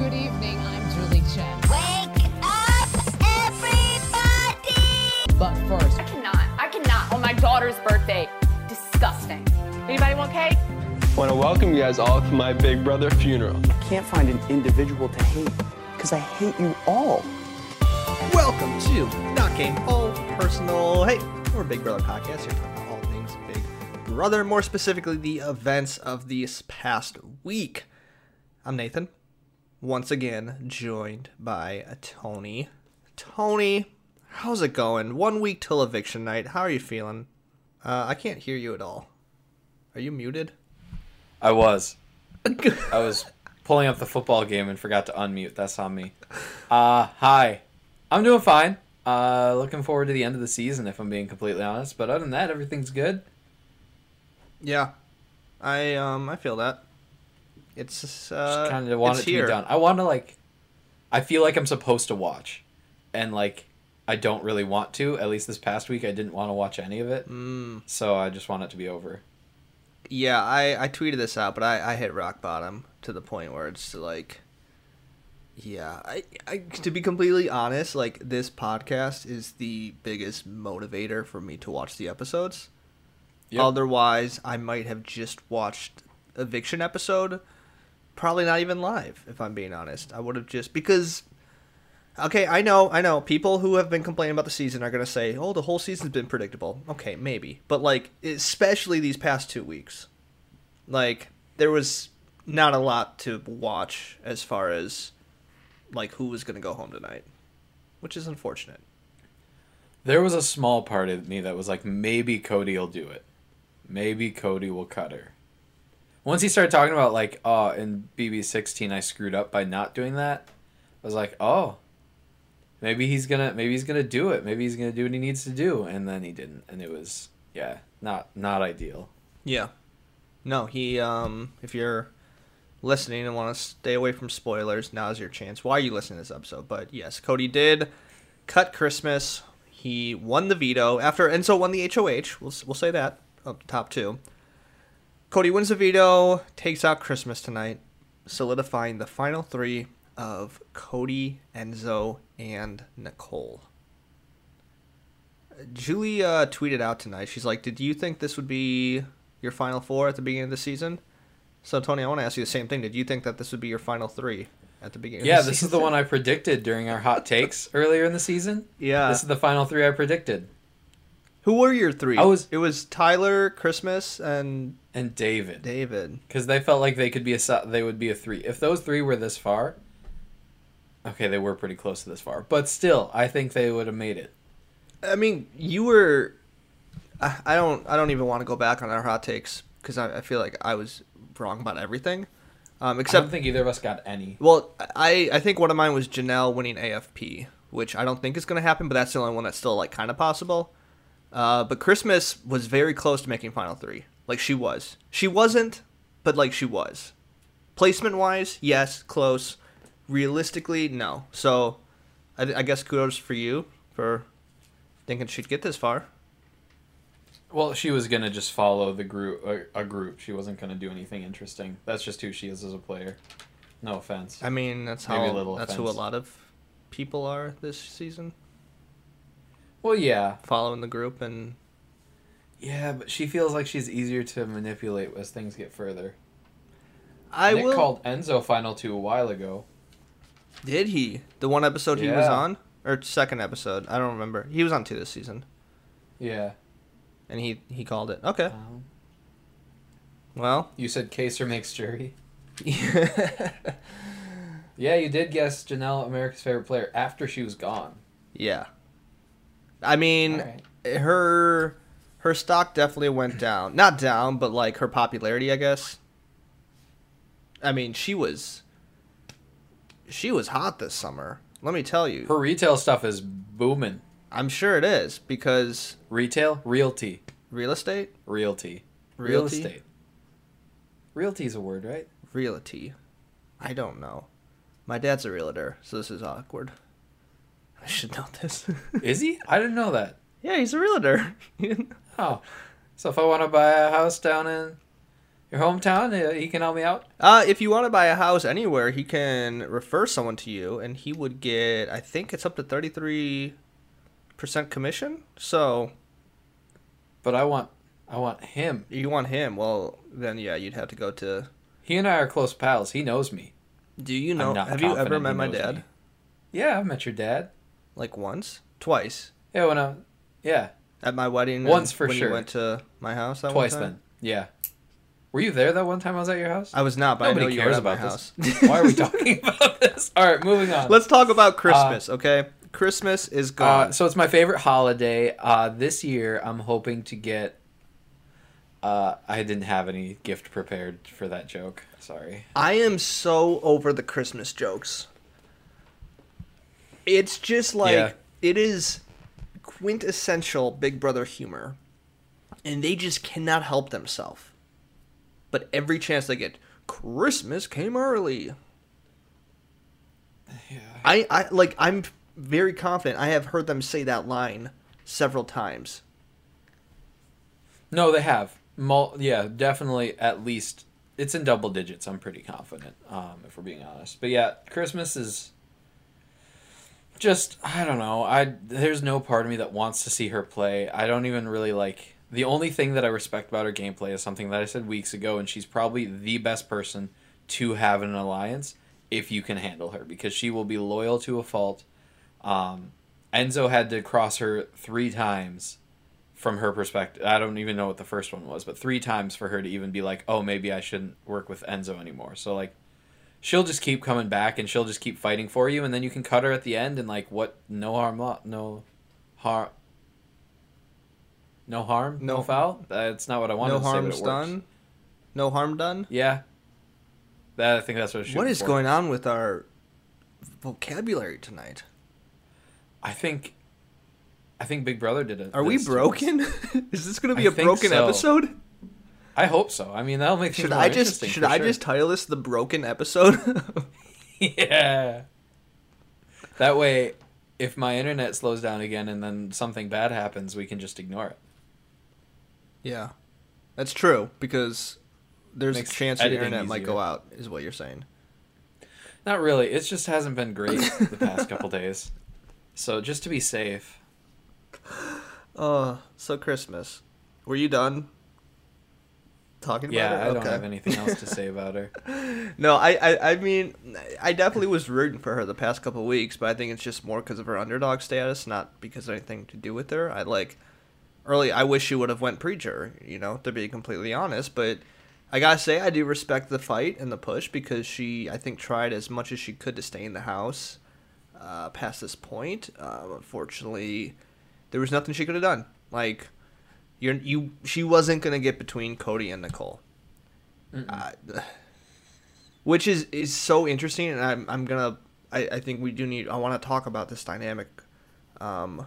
Good evening, I'm Julie Chen. Wake up, everybody! But first, I cannot. I cannot on my daughter's birthday. Disgusting. Anybody want cake? I want to welcome you guys all to my big brother funeral. I can't find an individual to hate because I hate you all. Welcome to Not Game All Personal. Hey, we're Big Brother Podcast here talking about all things Big Brother, more specifically the events of this past week. I'm Nathan, once again joined by Tony. Tony, how's it going? One week till eviction night. How are you feeling? Uh, I can't hear you at all. Are you muted? I was. I was pulling up the football game and forgot to unmute. That's on me. Uh, hi. I'm doing fine. Uh, looking forward to the end of the season, if I'm being completely honest. But other than that, everything's good. Yeah, I um I feel that. It's uh, Just kind of want it to here. be done. I want to like. I feel like I'm supposed to watch, and like I don't really want to. At least this past week, I didn't want to watch any of it. Mm. So I just want it to be over. Yeah, I, I tweeted this out, but I, I hit rock bottom to the point where it's like, yeah, I, I to be completely honest, like this podcast is the biggest motivator for me to watch the episodes. Yep. Otherwise, I might have just watched eviction episode, probably not even live. If I'm being honest, I would have just because. Okay, I know, I know. People who have been complaining about the season are gonna say, "Oh, the whole season's been predictable." Okay, maybe, but like, especially these past two weeks, like there was not a lot to watch as far as like who was gonna go home tonight, which is unfortunate. There was a small part of me that was like, maybe Cody will do it. Maybe Cody will cut her. Once he started talking about like, oh, in BB sixteen I screwed up by not doing that, I was like, oh, maybe he's gonna maybe he's gonna do it. Maybe he's gonna do what he needs to do, and then he didn't, and it was yeah, not not ideal. Yeah. No, he um if you're listening and want to stay away from spoilers, now's your chance. Why are you listening to this episode? But yes, Cody did cut Christmas. He won the veto after Enzo won the HOH. We'll we'll say that up top two. Cody wins the veto, takes out Christmas tonight, solidifying the final three of Cody, Enzo, and Nicole. Julie uh, tweeted out tonight. She's like, "Did you think this would be your final four at the beginning of the season?" So Tony, I want to ask you the same thing. Did you think that this would be your final three at the beginning? Yeah, of the this season? is the one I predicted during our hot takes earlier in the season. Yeah. This is the final three I predicted. Who were your three? I was- It was Tyler, Christmas, and And David. David. because they felt like they could be a they would be a three. If those three were this far, okay, they were pretty close to this far, but still, I think they would have made it. I mean, you were. I, I don't. I don't even want to go back on our hot takes because I, I feel like I was wrong about everything, um, except I don't think either of us got any. Well, I I think one of mine was Janelle winning AFP, which I don't think is going to happen, but that's the only one that's still like kind of possible. Uh, but Christmas was very close to making final three. Like she was, she wasn't, but like she was. Placement wise, yes, close. Realistically, no. So, I, I guess kudos for you for thinking she'd get this far. Well, she was gonna just follow the group a, a group. She wasn't gonna do anything interesting. That's just who she is as a player. No offense. I mean, that's Maybe a how little that's who a lot of people are this season, well, yeah, following the group and yeah, but she feels like she's easier to manipulate as things get further. I Nick will. called Enzo final two a while ago. Did he? The one episode he was on? Or second episode? I don't remember. He was on two this season. Yeah. And he, he called it. Okay. Um, Well. you said Kaysar makes jury. Yeah, you did guess Janelle America's favorite player after she was gone. yeah. I mean, Alright. her her stock definitely went down. Not down, but like her popularity, I guess. I mean, she was she was hot this summer. Let me tell you. Her retail stuff is booming. I'm sure it is because Retail, realty, real estate, realty, real Realty? estate. Realty is a word, right? realty. I don't know. My dad's a realtor, so this is awkward. I should know this. Is he? I didn't know that. yeah, he's a realtor. Oh, so if I want to buy a house down in Your hometown? Uh, he can help me out. Uh, if you want to buy a house anywhere, he can refer someone to you, and he would get. I think it's up to thirty three percent commission. So But I want, I want him. you want him? Well, then yeah, you'd have to go to. He and I are close pals. He knows me. Do you know? Have you ever met my dad? me. Yeah, I've met your dad. Like once, twice Yeah, when I, yeah, at my wedding. Once for when sure. You went to my house. That twice one time? then. Yeah. Were you there that one time I was at your house? I was not, but I know Nobody you were cares at my about house. this. Why are we talking about this? All right, moving on. Let's talk about Christmas, okay? Christmas is gone. Uh, so it's my favorite holiday. Uh, this year, I'm hoping to get. Uh, I didn't have any gift prepared for that joke. Sorry. I am so over the Christmas jokes. It's just like Yeah. it is quintessential Big Brother humor, and they just cannot help themselves. But every chance they get, Christmas came early. Yeah. I, I like I'm very confident. I have heard them say that line several times. No, they have. Mul- yeah, definitely. At least it's in double digits. I'm pretty confident. Um, if we're being honest. But yeah, Christmas is. Just I don't know. I there's no part of me that wants to see her play. I don't even really like. The only thing that I respect about her gameplay is something that I said weeks ago, and she's probably the best person to have in an alliance if you can handle her because she will be loyal to a fault. Um, Enzo had to cross her three times from her perspective. I don't even know what the first one was, but three times for her to even be like, oh, maybe I shouldn't work with Enzo anymore. So, like, she'll just keep coming back and she'll just keep fighting for you, and then you can cut her at the end and, like, what? No harm, no harm. No harm, no, No- foul. That's not what I wanted no to say, but harm's it works. done. No harm done. Yeah, that I think that's what. What is going on with our vocabulary tonight? I think, I think Big Brother did it. Are we broken? is this going to be I a broken so. episode? I hope so. I mean, that'll make things Should more I just interesting, should I sure. just title this the broken episode? yeah. That way, if my internet slows down again and then something bad happens, we can just ignore it. yeah, that's true because there's Makes a chance your internet might go out. Is what you're saying? Not really. It just hasn't been great the past couple days. So just to be safe. Uh, so Christmas. Were you done talking Yeah, about I it? don't have anything else to say about her. No, I, I, I mean, I definitely was rooting for her the past couple weeks, but I think it's just more because of her underdog status, not because of anything to do with her. I like early. I wish she would have went preacher, you know, to be completely honest. But I gotta say, I do respect the fight and the push because she, I think, tried as much as she could to stay in the house uh, past this point. Um, unfortunately, there was nothing she could have done. Like, you're you, she wasn't gonna get between Cody and Nicole. Uh, which is is so interesting and i'm, I'm gonna I, I think we do need i want to talk about this dynamic um,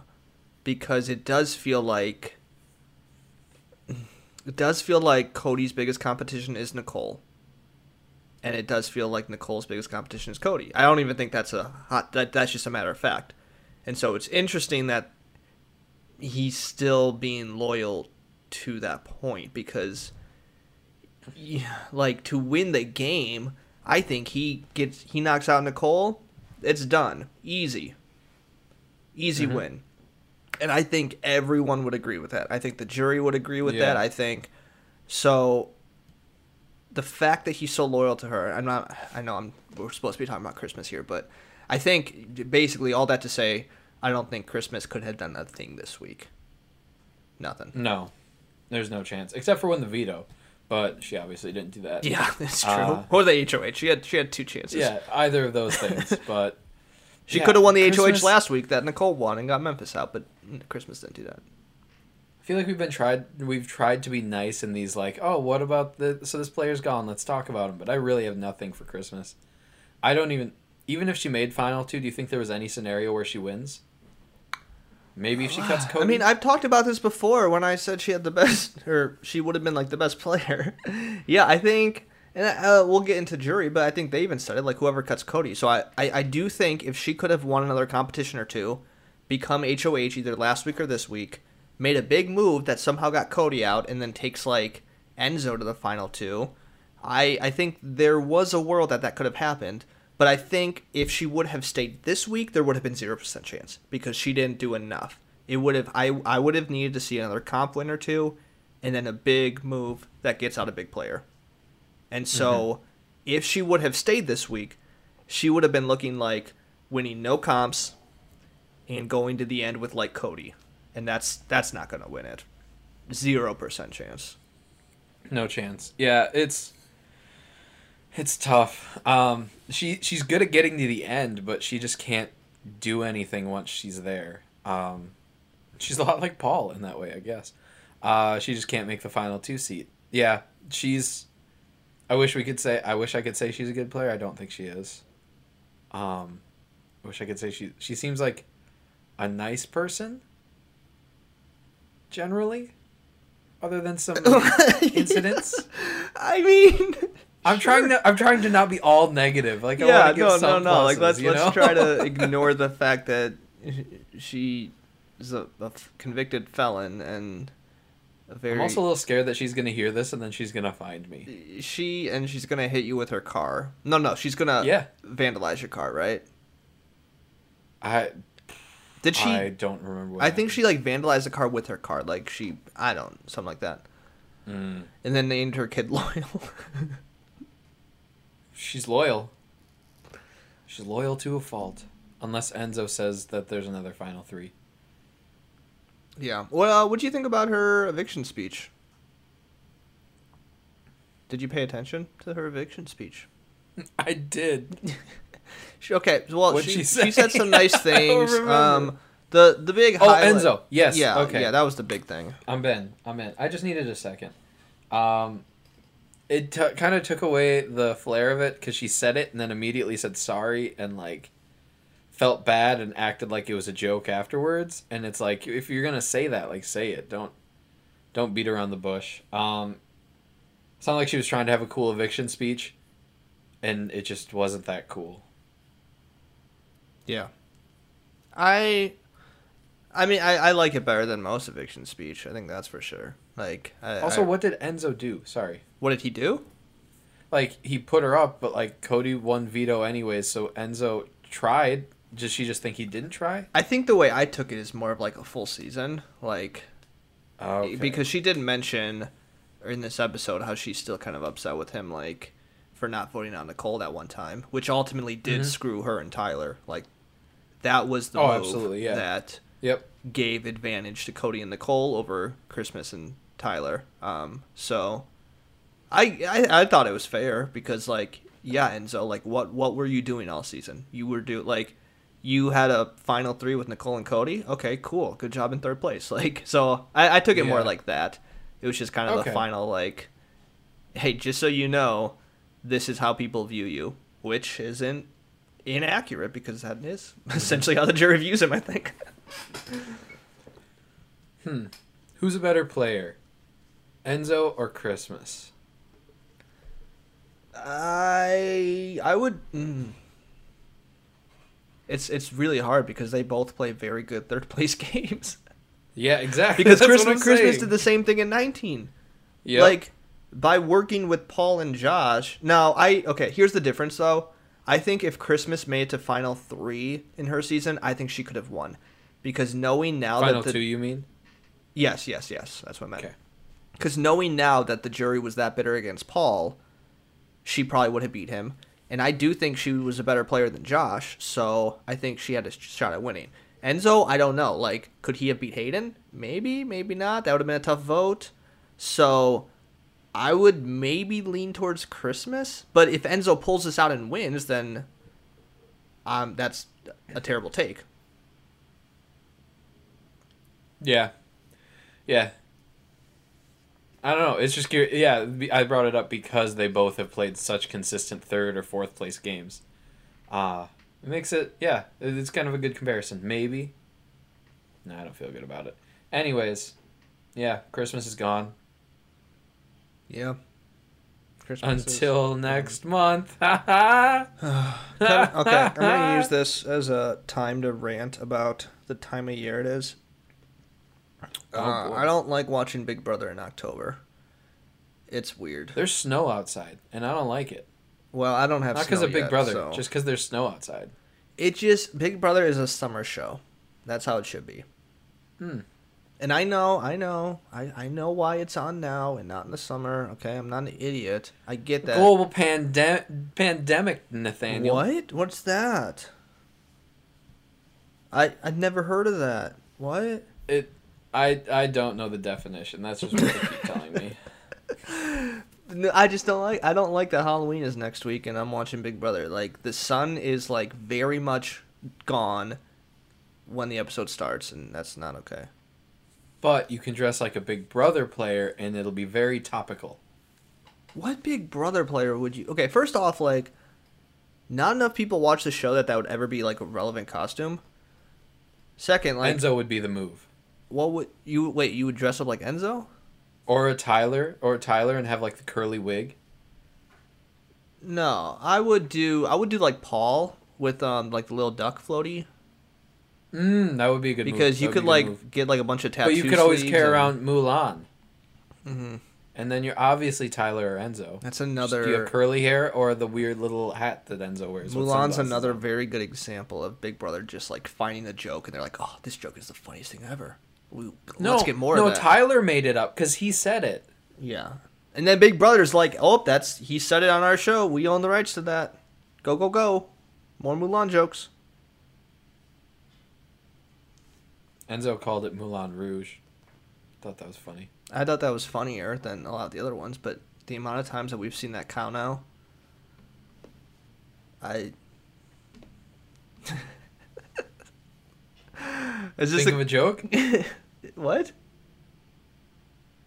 because it does feel like it does feel like cody's biggest competition is nicole. And it does feel like nicole's biggest competition is cody. I don't even think that's a hot that that's just a matter of fact. And so it's interesting that he's still being loyal to that point because yeah, like to win the game, I think he gets he knocks out Nicole. It's done, easy, easy Mm-hmm. win, and I think everyone would agree with that. I think the jury would agree with that. I think so. The fact that he's so loyal to her, I'm not. I know I'm. We're supposed to be talking about Christmas here, but I think basically all that to say, I don't think Christmas could have done a thing this week. Nothing. No, there's no chance except for when the veto, but she obviously didn't do that. Yeah, that's true. Uh, or the HOH. She had she had two chances. Yeah, either of those things. But She yeah, could have won the Christmas- HOH last week that Nicole won and got Memphis out, but Christmas didn't do that. I feel like we've been tried. We've tried to be nice in these like, oh, what about the? So this player's gone. Let's talk about him. But I really have nothing for Christmas. I don't even. Even if she made final two, do you think there was any scenario where she wins? Maybe if she cuts Cody. I mean, I've talked about this before when I said she had the best, or she would have been like the best player. yeah, I think, and uh, we'll get into jury, but I think they even said it like whoever cuts Cody. So I, I, I do think if she could have won another competition or two, become HOH either last week or this week, made a big move that somehow got Cody out, and then takes like Enzo to the final two. I I think there was a world that that could have happened, but I think if she would have stayed this week, there would have been zero percent chance because she didn't do enough. It would have I I would have needed to see another comp win or two, and then a big move that gets out a big player. And so, mm-hmm. if she would have stayed this week, she would have been looking like winning no comps and going to the end with like Cody. And that's that's not going to win it. 0% chance. No chance. Yeah, it's it's tough. Um, she she's good at getting to the end, but she just can't do anything once she's there. Um, she's a lot like Paul in that way, I guess. Uh, she just can't make the final two seat. Yeah, she's. I wish we could say. I wish I could say she's a good player. I don't think she is. Um, I wish I could say she. She seems like a nice person. Generally, other than some incidents. I mean, I'm trying to. I'm trying to not be all negative. Like I yeah, want to give no, no, no. Like let's let's know? try to ignore the fact that she is a, a convicted felon and a very I'm also a little scared that she's gonna hear this and then she's gonna find me. she and she's gonna hit you with her car. No, no, she's gonna Yeah. vandalize your car, right? I Did she? I don't remember. What I think happened. she like vandalized the car with her car. Like she, I don't, something like that. Mm. And then named her kid loyal. She's loyal. She's loyal to a fault, unless Enzo says that there's another final three. yeah. Well, uh, what do you think about her eviction speech? Did you pay attention to her eviction speech? I did. She, okay, well, she, she she, said some nice things. Um, the the big Oh, highlight- Enzo. Yes. Yeah, Okay. yeah, that was the big thing. I'm in. I'm in. I just needed a second. Um, it t- kind of took away the flair of it because she said it and then immediately said sorry and like felt bad and acted like it was a joke afterwards. And it's like if you're gonna say that, like say it. Don't don't beat around the bush. Um, sounded like she was trying to have a cool eviction speech, and it just wasn't that cool. Yeah. I I mean I, I like it better than most eviction speech. I think that's for sure. Like I, Also, I- what did Enzo do? Sorry. what did he do? like he put her up, but like Cody won veto anyways, so Enzo tried. Does she just think he didn't try? I think the way I took it is more of like a full season, like Oh, because she didn't mention in this episode how she's still kind of upset with him, like for not voting on Nicole that one time, which ultimately did Mhm. screw her and Tyler. Like that was the Oh, move yeah. that yep. gave advantage to Cody and Nicole over Christmas and Tyler. Um, so I, I I thought it was fair because like yeah, Enzo, like what what were you doing all season? You were do like you had a final three with Nicole and Cody. Okay, cool, good job in third place. Like so, I, I took it more like that. It was just kind of Okay. the final like, hey, just so you know, this is how people view you, which isn't inaccurate because that is essentially how the jury views him. I think. Hmm. Who's a better player, Enzo or Christmas? I I would. Mm. It's it's really hard because they both play very good third place games. Yeah, exactly. Because That's Christmas Christmas saying. did the same thing in nineteen. Yep. Like by working with Paul and Josh. Now I okay. Here's the difference though. I think if Christmas made it to final three in her season, I think she could have won, because knowing now final that the two, you mean? yes yes yes that's what I meant. Okay. Because knowing now that the jury was that bitter against Paul, she probably would have beat him. And I do think she was a better player than Josh, so I think she had a shot at winning. Enzo, I don't know. Like, could he have beat Hayden? Maybe, maybe not. That would have been a tough vote. So I would maybe lean towards Christmas. But if Enzo pulls this out and wins, then um, that's a terrible take. Yeah. Yeah. I don't know. It's just cur- yeah. I brought it up because they both have played such consistent third or fourth place games. Uh it makes it yeah. It's kind of a good comparison. Maybe. No, I don't feel good about it. Anyways, yeah. Christmas is gone Yeah. Christmas is- until next month. Okay, I'm gonna use this as a time to rant about the time of year it is. Uh. I don't like watching Big Brother in October. It's weird. There's snow outside, and I don't like it. Well, I don't have Not because of Big yet, Brother, so- just because there's snow outside. it just Big Brother is a summer show. That's how it should be. Hmm. And I know, I know, I, I know why it's on now and not in the summer. Okay, I'm not an idiot. I get that. Global pandem- pandemic, Nathaniel. What? What's that? I I've never heard of that. What? It. I I don't know the definition. That's just what they keep telling me. No, I just don't like. I don't like that Halloween is next week, and I'm watching Big Brother. Like the sun is like very much gone when the episode starts, and that's not okay. But you can dress like a Big Brother player, and it'll be very topical. What Big Brother player would you? Okay, first off, like, not enough people watch the show that that would ever be like a relevant costume. Second, like, Enzo would be the move, what would you wait? You would dress up like Enzo? or a Tyler, or a Tyler, and have like the curly wig. No, I would do. I would do like Paul with um like the little duck floaty Mm, that would be a good because you could like move. get like a bunch of tattoos. But you could always carry around Mulan. Mhm. And then you're obviously Tyler or Enzo. That's another. Do you have curly hair or the weird little hat that Enzo wears? Mulan's another very good example of Big Brother just like finding a joke, and they're like, "Oh, this joke is the funniest thing ever." We, No, let's get more no, of that. Tyler made it up because he said it. Yeah. And then Big Brother's like, oh, that's he said it on our show. We own the rights to that. Go go go. More Mulan jokes. Enzo called it Moulin Rouge. Thought that was funny. I thought that was funnier than a lot of the other ones, but the amount of times that we've seen that cow now, I. Is this Think a, of a joke? what?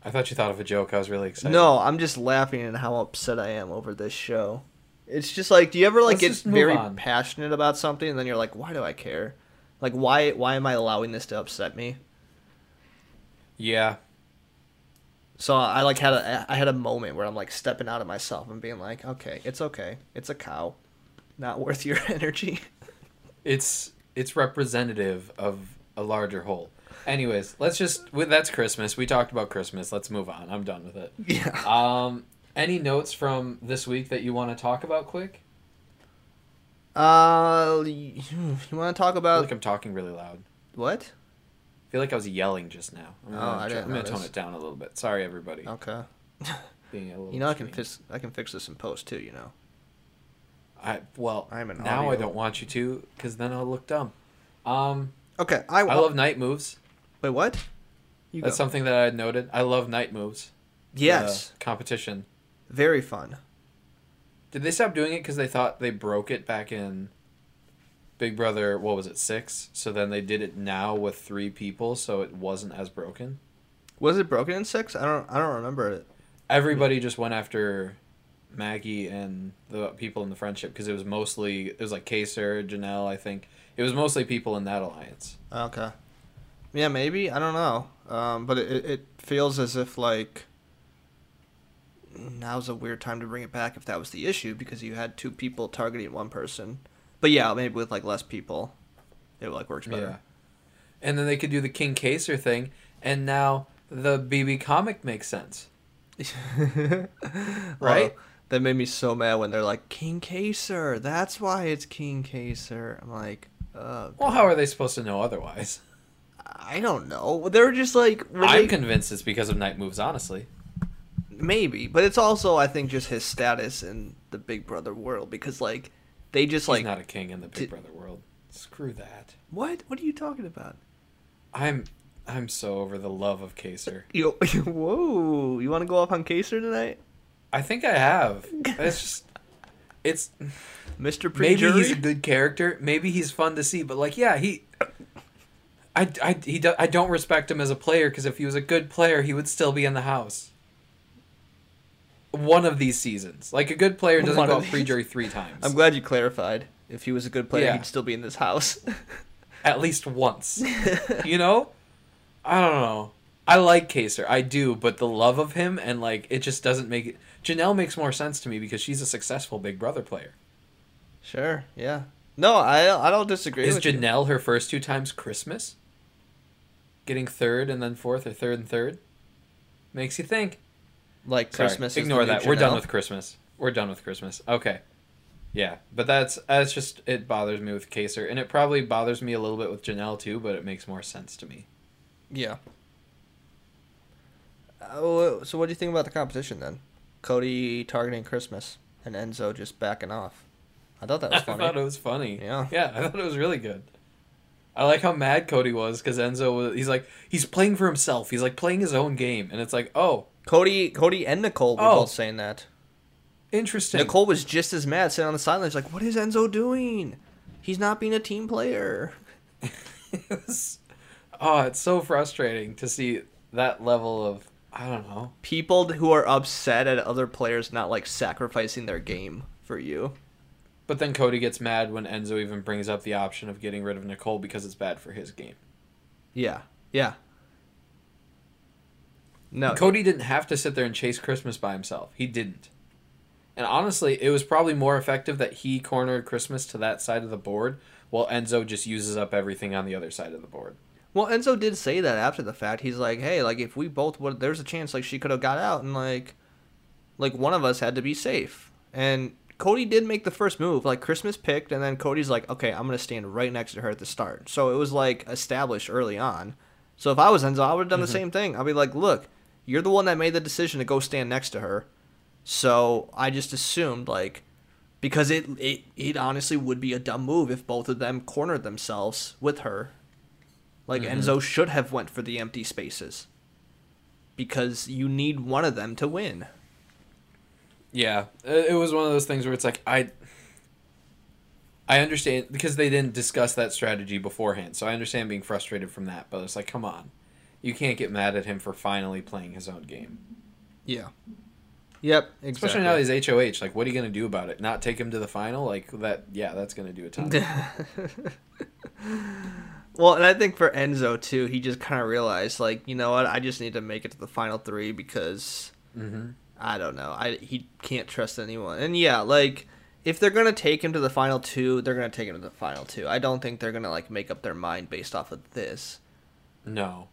I thought you thought of a joke. I was really excited. No, I'm just laughing at how upset I am over this show. It's just like, do you ever like Let's get very on. passionate about something and then you're like, why do I care? Like, why why am I allowing this to upset me? Yeah. So I like had a I had a moment where I'm like stepping out of myself and being like, okay, it's okay, it's a cow, not worth your energy. It's it's representative of a larger whole. Anyways, let's just that's Christmas. We talked about Christmas. Let's move on. I'm done with it. yeah. Um any notes from this week that you want to talk about quick? Uh, you, you want to talk I feel about like I'm talking really loud. what? I feel like I was yelling just now. I'm Oh, gonna, I didn't I'm gonna tone it down a little bit. Sorry everybody. Okay. Being a little You know I can fix I can fix this in post too. You know. I well, I'm an now I don't want you to because then I'll look dumb. Um, Okay. I, I love night moves. Wait, what? You That's go. something that I had noted. I love night moves. Yes. Competition. Very fun. Did they stop doing it because they thought they broke it back in Big Brother? What was it, six? So then they did it now with three people, so it wasn't as broken. Was it broken in six? I don't. I don't remember it. Everybody just went after Maggie and the people in the friendship because it was mostly it was like Kaysar, Janelle. I think it was mostly people in that alliance. Okay. Yeah, maybe. I don't know. Um, but it, it feels as if like now's a weird time to bring it back if that was the issue because you had two people targeting one person. But yeah, maybe with like less people, it like works better. Yeah. And then they could do the King Kaysar thing, and now the BB comic makes sense. Right? Right? that made me so mad when they're like King Kaysar. That's why it's King Kaysar. I'm like, uh, Well, how are they supposed to know otherwise? I don't know. They're just like I'm they- convinced it's because of night moves, honestly. maybe, but it's also I think just his status in the Big Brother world because like they just like He's like not a king in the Big Did- Brother world. Screw that. what? What are you talking about? I'm I'm so over the love of Kaysar. You whoa! You want to go off on Kaysar tonight, I think I have. It's just it's maybe Pre-jury? he's a good character. Maybe he's fun to see, but like yeah, he I, I, he do, I don't respect him as a player because if he was a good player, he would still be in the house. One of these seasons, like a good player doesn't One go out pre-jury three times. I'm glad you clarified. If he was a good player, Yeah. he'd still be in this house. at least once. you know? I don't know. I like Kaysar. I do, but the love of him and like it just doesn't make it Janelle makes more sense to me because she's a successful Big Brother player. sure, yeah. No, I I don't disagree. Is with you. Janelle her first two times Christmas? Getting third and then fourth or third and third? Makes you think. Like Sorry, Christmas. Ignore that. We're done with Christmas. We're done with Christmas. Okay. Yeah, but that's that's just it bothers me with Kaysar, and it probably bothers me a little bit with Janelle too. But it makes more sense to me. Yeah. Uh, so what do you think about the competition then? Cody targeting Christmas and Enzo just backing off. I thought that was funny. I thought it was funny. Yeah. yeah, I thought it was really good. I like how mad Cody was because Enzo was. He's like he's playing for himself. He's like playing his own game, and it's like, oh, Cody, Cody, and Nicole were Oh. both saying that. interesting. Nicole was just as mad, sitting on the sidelines, like, "What is Enzo doing? He's not being a team player." Oh, it's so frustrating to see that level of I don't know. People who are upset at other players not like sacrificing their game for you. But then Cody gets mad when Enzo even brings up the option of getting rid of Nicole because it's bad for his game. Yeah, yeah. No, Cody didn't have to sit there and chase Christmas by himself. He didn't. And honestly, it was probably more effective that he cornered Christmas to that side of the board while Enzo just uses up everything on the other side of the board. Well, Enzo did say that after the fact. He's like, "Hey, like if we both would, there's a chance like she could have got out, and like, like one of us had to be safe." And Cody did make the first move. Like Christmas picked, and then Cody's like, "Okay, I'm gonna stand right next to her at the start." So it was like established early on. So if I was Enzo, I would have done the mm-hmm. same thing. I'd be like, "Look, you're the one that made the decision to go stand next to her." So I just assumed like. Because it, it it honestly would be a dumb move if both of them cornered themselves with her like mm-hmm. Enzo should have went for the empty spaces. Because you need one of them to win. Yeah, it was one of those things where it's like I I understand because they didn't discuss that strategy beforehand. So I understand being frustrated from that, but it's like come on. You can't get mad at him for finally playing his own game. Yeah. Yep, exactly. Especially now he's HOH. Like, what are you going to do about it? Not take him to the final? Like, that, yeah, that's going to do a ton. well, and I think for Enzo too, he just kind of realized, like, you know what, I just need to make it to the final three because mm-hmm. I don't know, I he can't trust anyone. And yeah, like if they're gonna take him to the final two, they're gonna take him to the final two. I don't think they're gonna like make up their mind based off of this. No.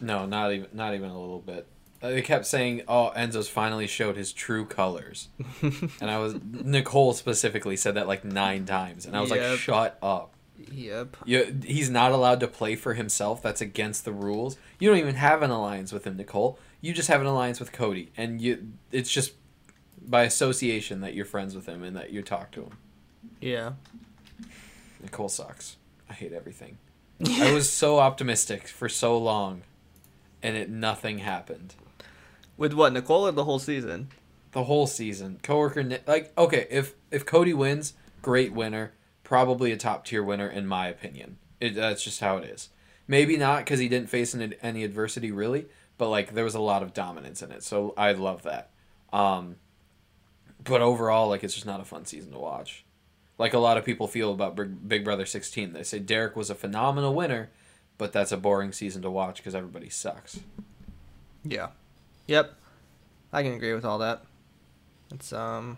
No, not even, not even a little bit. Uh, They kept saying, "Oh, Enzo's finally showed his true colors," and I was Nicole specifically said that like nine times, and I was Yep. like, "Shut up! Yep. You, he's not allowed to play for himself. That's against the rules. You don't even have an alliance with him, Nicole. You just have an alliance with Cody, and you it's just by association that you're friends with him and that you talk to him. Yeah. Nicole sucks. I hate everything. I was so optimistic for so long, and it nothing happened. With what Nicole or the whole season? The whole season, coworker like okay, if if Cody wins, great winner, probably a top tier winner in my opinion. It, that's just how it is. Maybe not because he didn't face any, any adversity really, but like there was a lot of dominance in it, so I love that. Um, but overall, like it's just not a fun season to watch. Like a lot of people feel about Big, Brother 16. They say Derek was a phenomenal winner, but that's a boring season to watch because everybody sucks. Yeah. Yep. I can agree with all that. It's um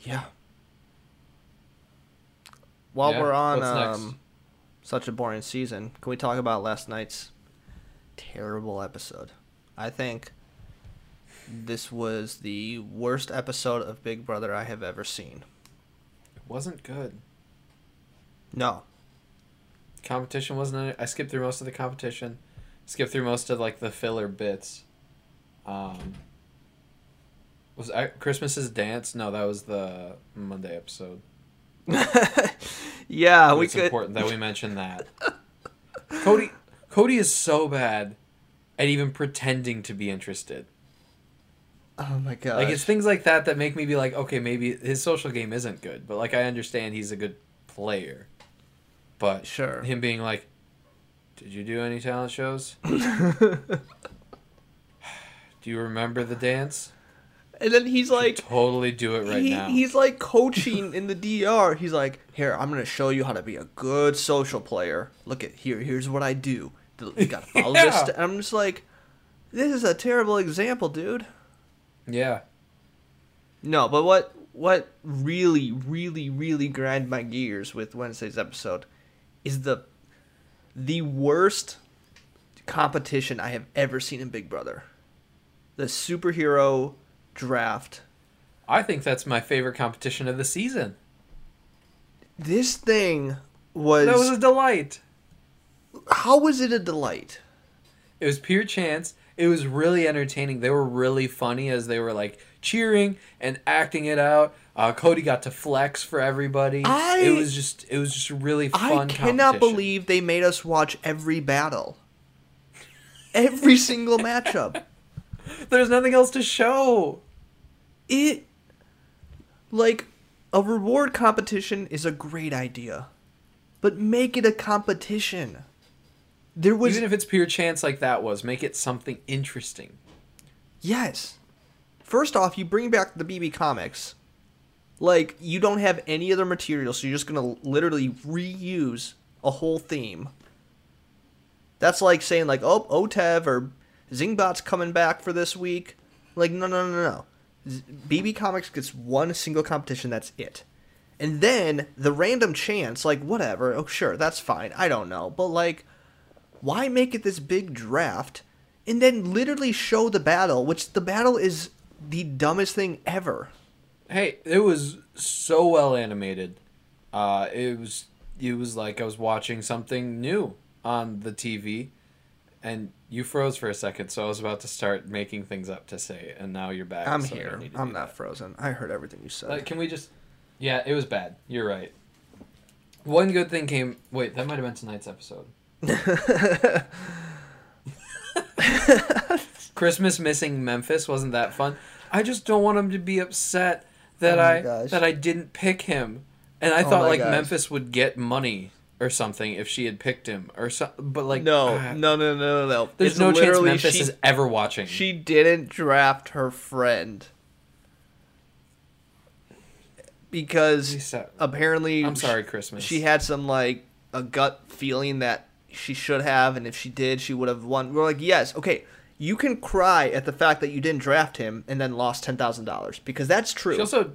Yeah. While Yeah, we're on what's next? um such a boring season, can we talk about last night's terrible episode? I think this was the worst episode of Big Brother I have ever seen. It wasn't good. No. competition wasn't I skipped through most of the competition. Skipped through most of like the filler bits. Um was I, Christmas's dance? No, that was the Monday episode. yeah, we it's could important that we mention that. Cody Cody is so bad at even pretending to be interested. Oh my god. Like it's things like that that make me be like, okay, maybe his social game isn't good, but like I understand he's a good player. But Sure. him being like, "Did you do any talent shows? do you remember the dance? and then he's like Totally do it right he, now." He's like coaching in the DR. He's like, here, I'm gonna show you how to be a good social player. Look at here. Here's what I do. You gotta follow this. Yeah. st-" I'm just like, this is a terrible example, dude. yeah, No, but what what really, really, really grind my gears with Wednesday's episode is the the worst competition I have ever seen in Big Brother. the superhero draft. I think that's my favorite competition of the season. This thing was, That was a delight. How was it a delight? It was pure chance. It was really entertaining. They were really funny as they were like cheering and acting it out. Uh, Cody got to flex for everybody. I- it was just it was just really fun. I cannot believe they made us watch every battle. Every single matchup. there's nothing else to show. It like a reward competition is a great idea. But make it a competition. There was Even if it's pure chance like that was, make it something interesting. Yes. First off, you bring back the BB comics. Like you don't have any other material, so you're just gonna literally reuse a whole theme. That's like saying like, oh, Otev or Zingbot's coming back for this week. Like, no, no, no, no. Z- BB Comics gets one single competition. That's it. And then the random chance, like whatever. Oh, sure, that's fine. I don't know, but like, why make it this big draft and then literally show the battle, which the battle is the dumbest thing ever. Hey, it was so well animated. Uh, it was it was like I was watching something new on the TV, and you froze for a second. So I was about to start making things up to say, and now you're back. I'm so here. I'm not that. frozen. I heard everything you said. Uh, can we just? Yeah, it was bad. You're right. One good thing came. Wait, that might have been tonight's episode. Christmas missing Memphis wasn't that fun. I just don't want him to be upset that Oh I gosh. that I didn't pick him. And I Oh thought like gosh. Memphis would get money or something if she had picked him or so. But like no, ah, no, no, no, no, no. There's It's no chance Memphis she, is ever watching. She didn't draft her friend because apparently I'm sorry, Christmas. she had some like a gut feeling that she should have, and if she did, she would have won. We're like, yes, okay. You can cry at the fact that you didn't draft him and then lost ten thousand dollars because that's true. She also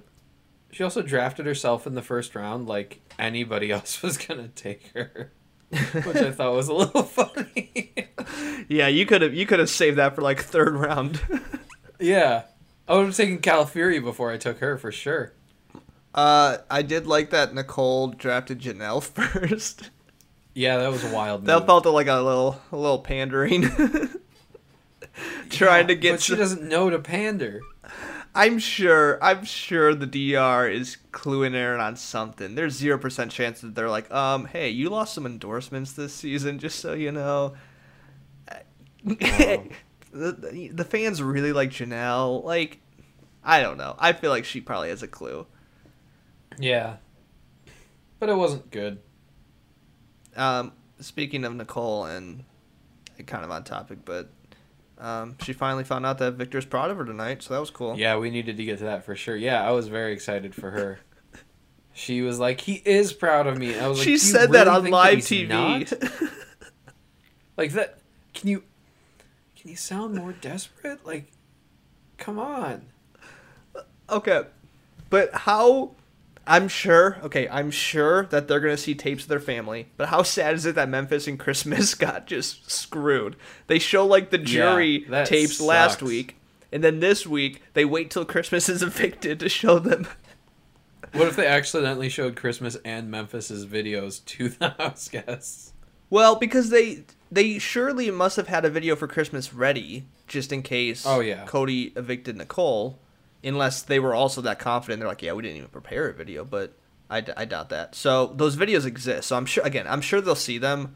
she also drafted herself in the first round like anybody else was gonna take her. Which I thought was a little funny. yeah, you could have you could have saved that for like third round. yeah. I would have taken Califuri before I took her for sure. uh, I did like that Nicole drafted Janelle first. Yeah, that was a wild that move. felt like a little a little pandering. Trying to get. But she doesn't know to pander. I'm sure. I'm sure the DR is cluing Aaron on something. There's zero percent chance that they're like, um, hey, you lost some endorsements this season, just so you know. the, the the fans really like Janelle. Like, I don't know. I feel like she probably has a clue. Yeah. But it wasn't good. Um, speaking of Nicole, and kind of on topic, but um, she finally found out that Victor's proud of her tonight, so that was cool. Yeah, we needed to get to that for sure. Yeah, I was very excited for her. She was like, "He is proud of me." I was like, she "Do you said that really on live he's TV. Like that? Can you? Can you sound more desperate? Like, come on. Okay. But how I'm sure, okay, I'm sure that they're going to see tapes of their family. But how sad is it that Memphis and Christmas got just screwed? They show like the jury Yeah, tapes last week, and then this week they wait till Christmas is evicted to show them. What if they accidentally showed Christmas and Memphis's videos to the house guests? Well, because they they surely must have had a video for Christmas ready just in case Oh, yeah. Cody evicted Nicole, unless they were also that confident. They're like, yeah, we didn't even prepare a video, but I, d- I doubt that. So those videos exist. So I'm sure again, I'm sure they'll see them,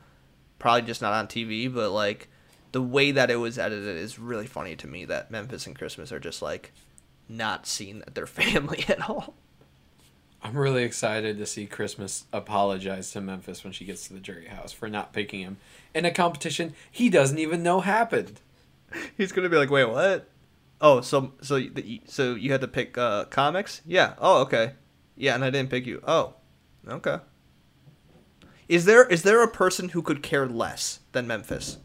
probably just not on TV, but like the way that it was edited is really funny to me. That Memphis and Christmas are just like not seen seeing their family at all. I'm really excited to see Christmas apologize to Memphis when she gets to the jury house for not picking him in a competition he doesn't even know happened. He's gonna be like, wait, what? Oh, so so you- so you had to pick uh, comics? Yeah. Oh, okay. Yeah, and I didn't pick you. Oh, okay. Is there is there a person who could care less than Memphis?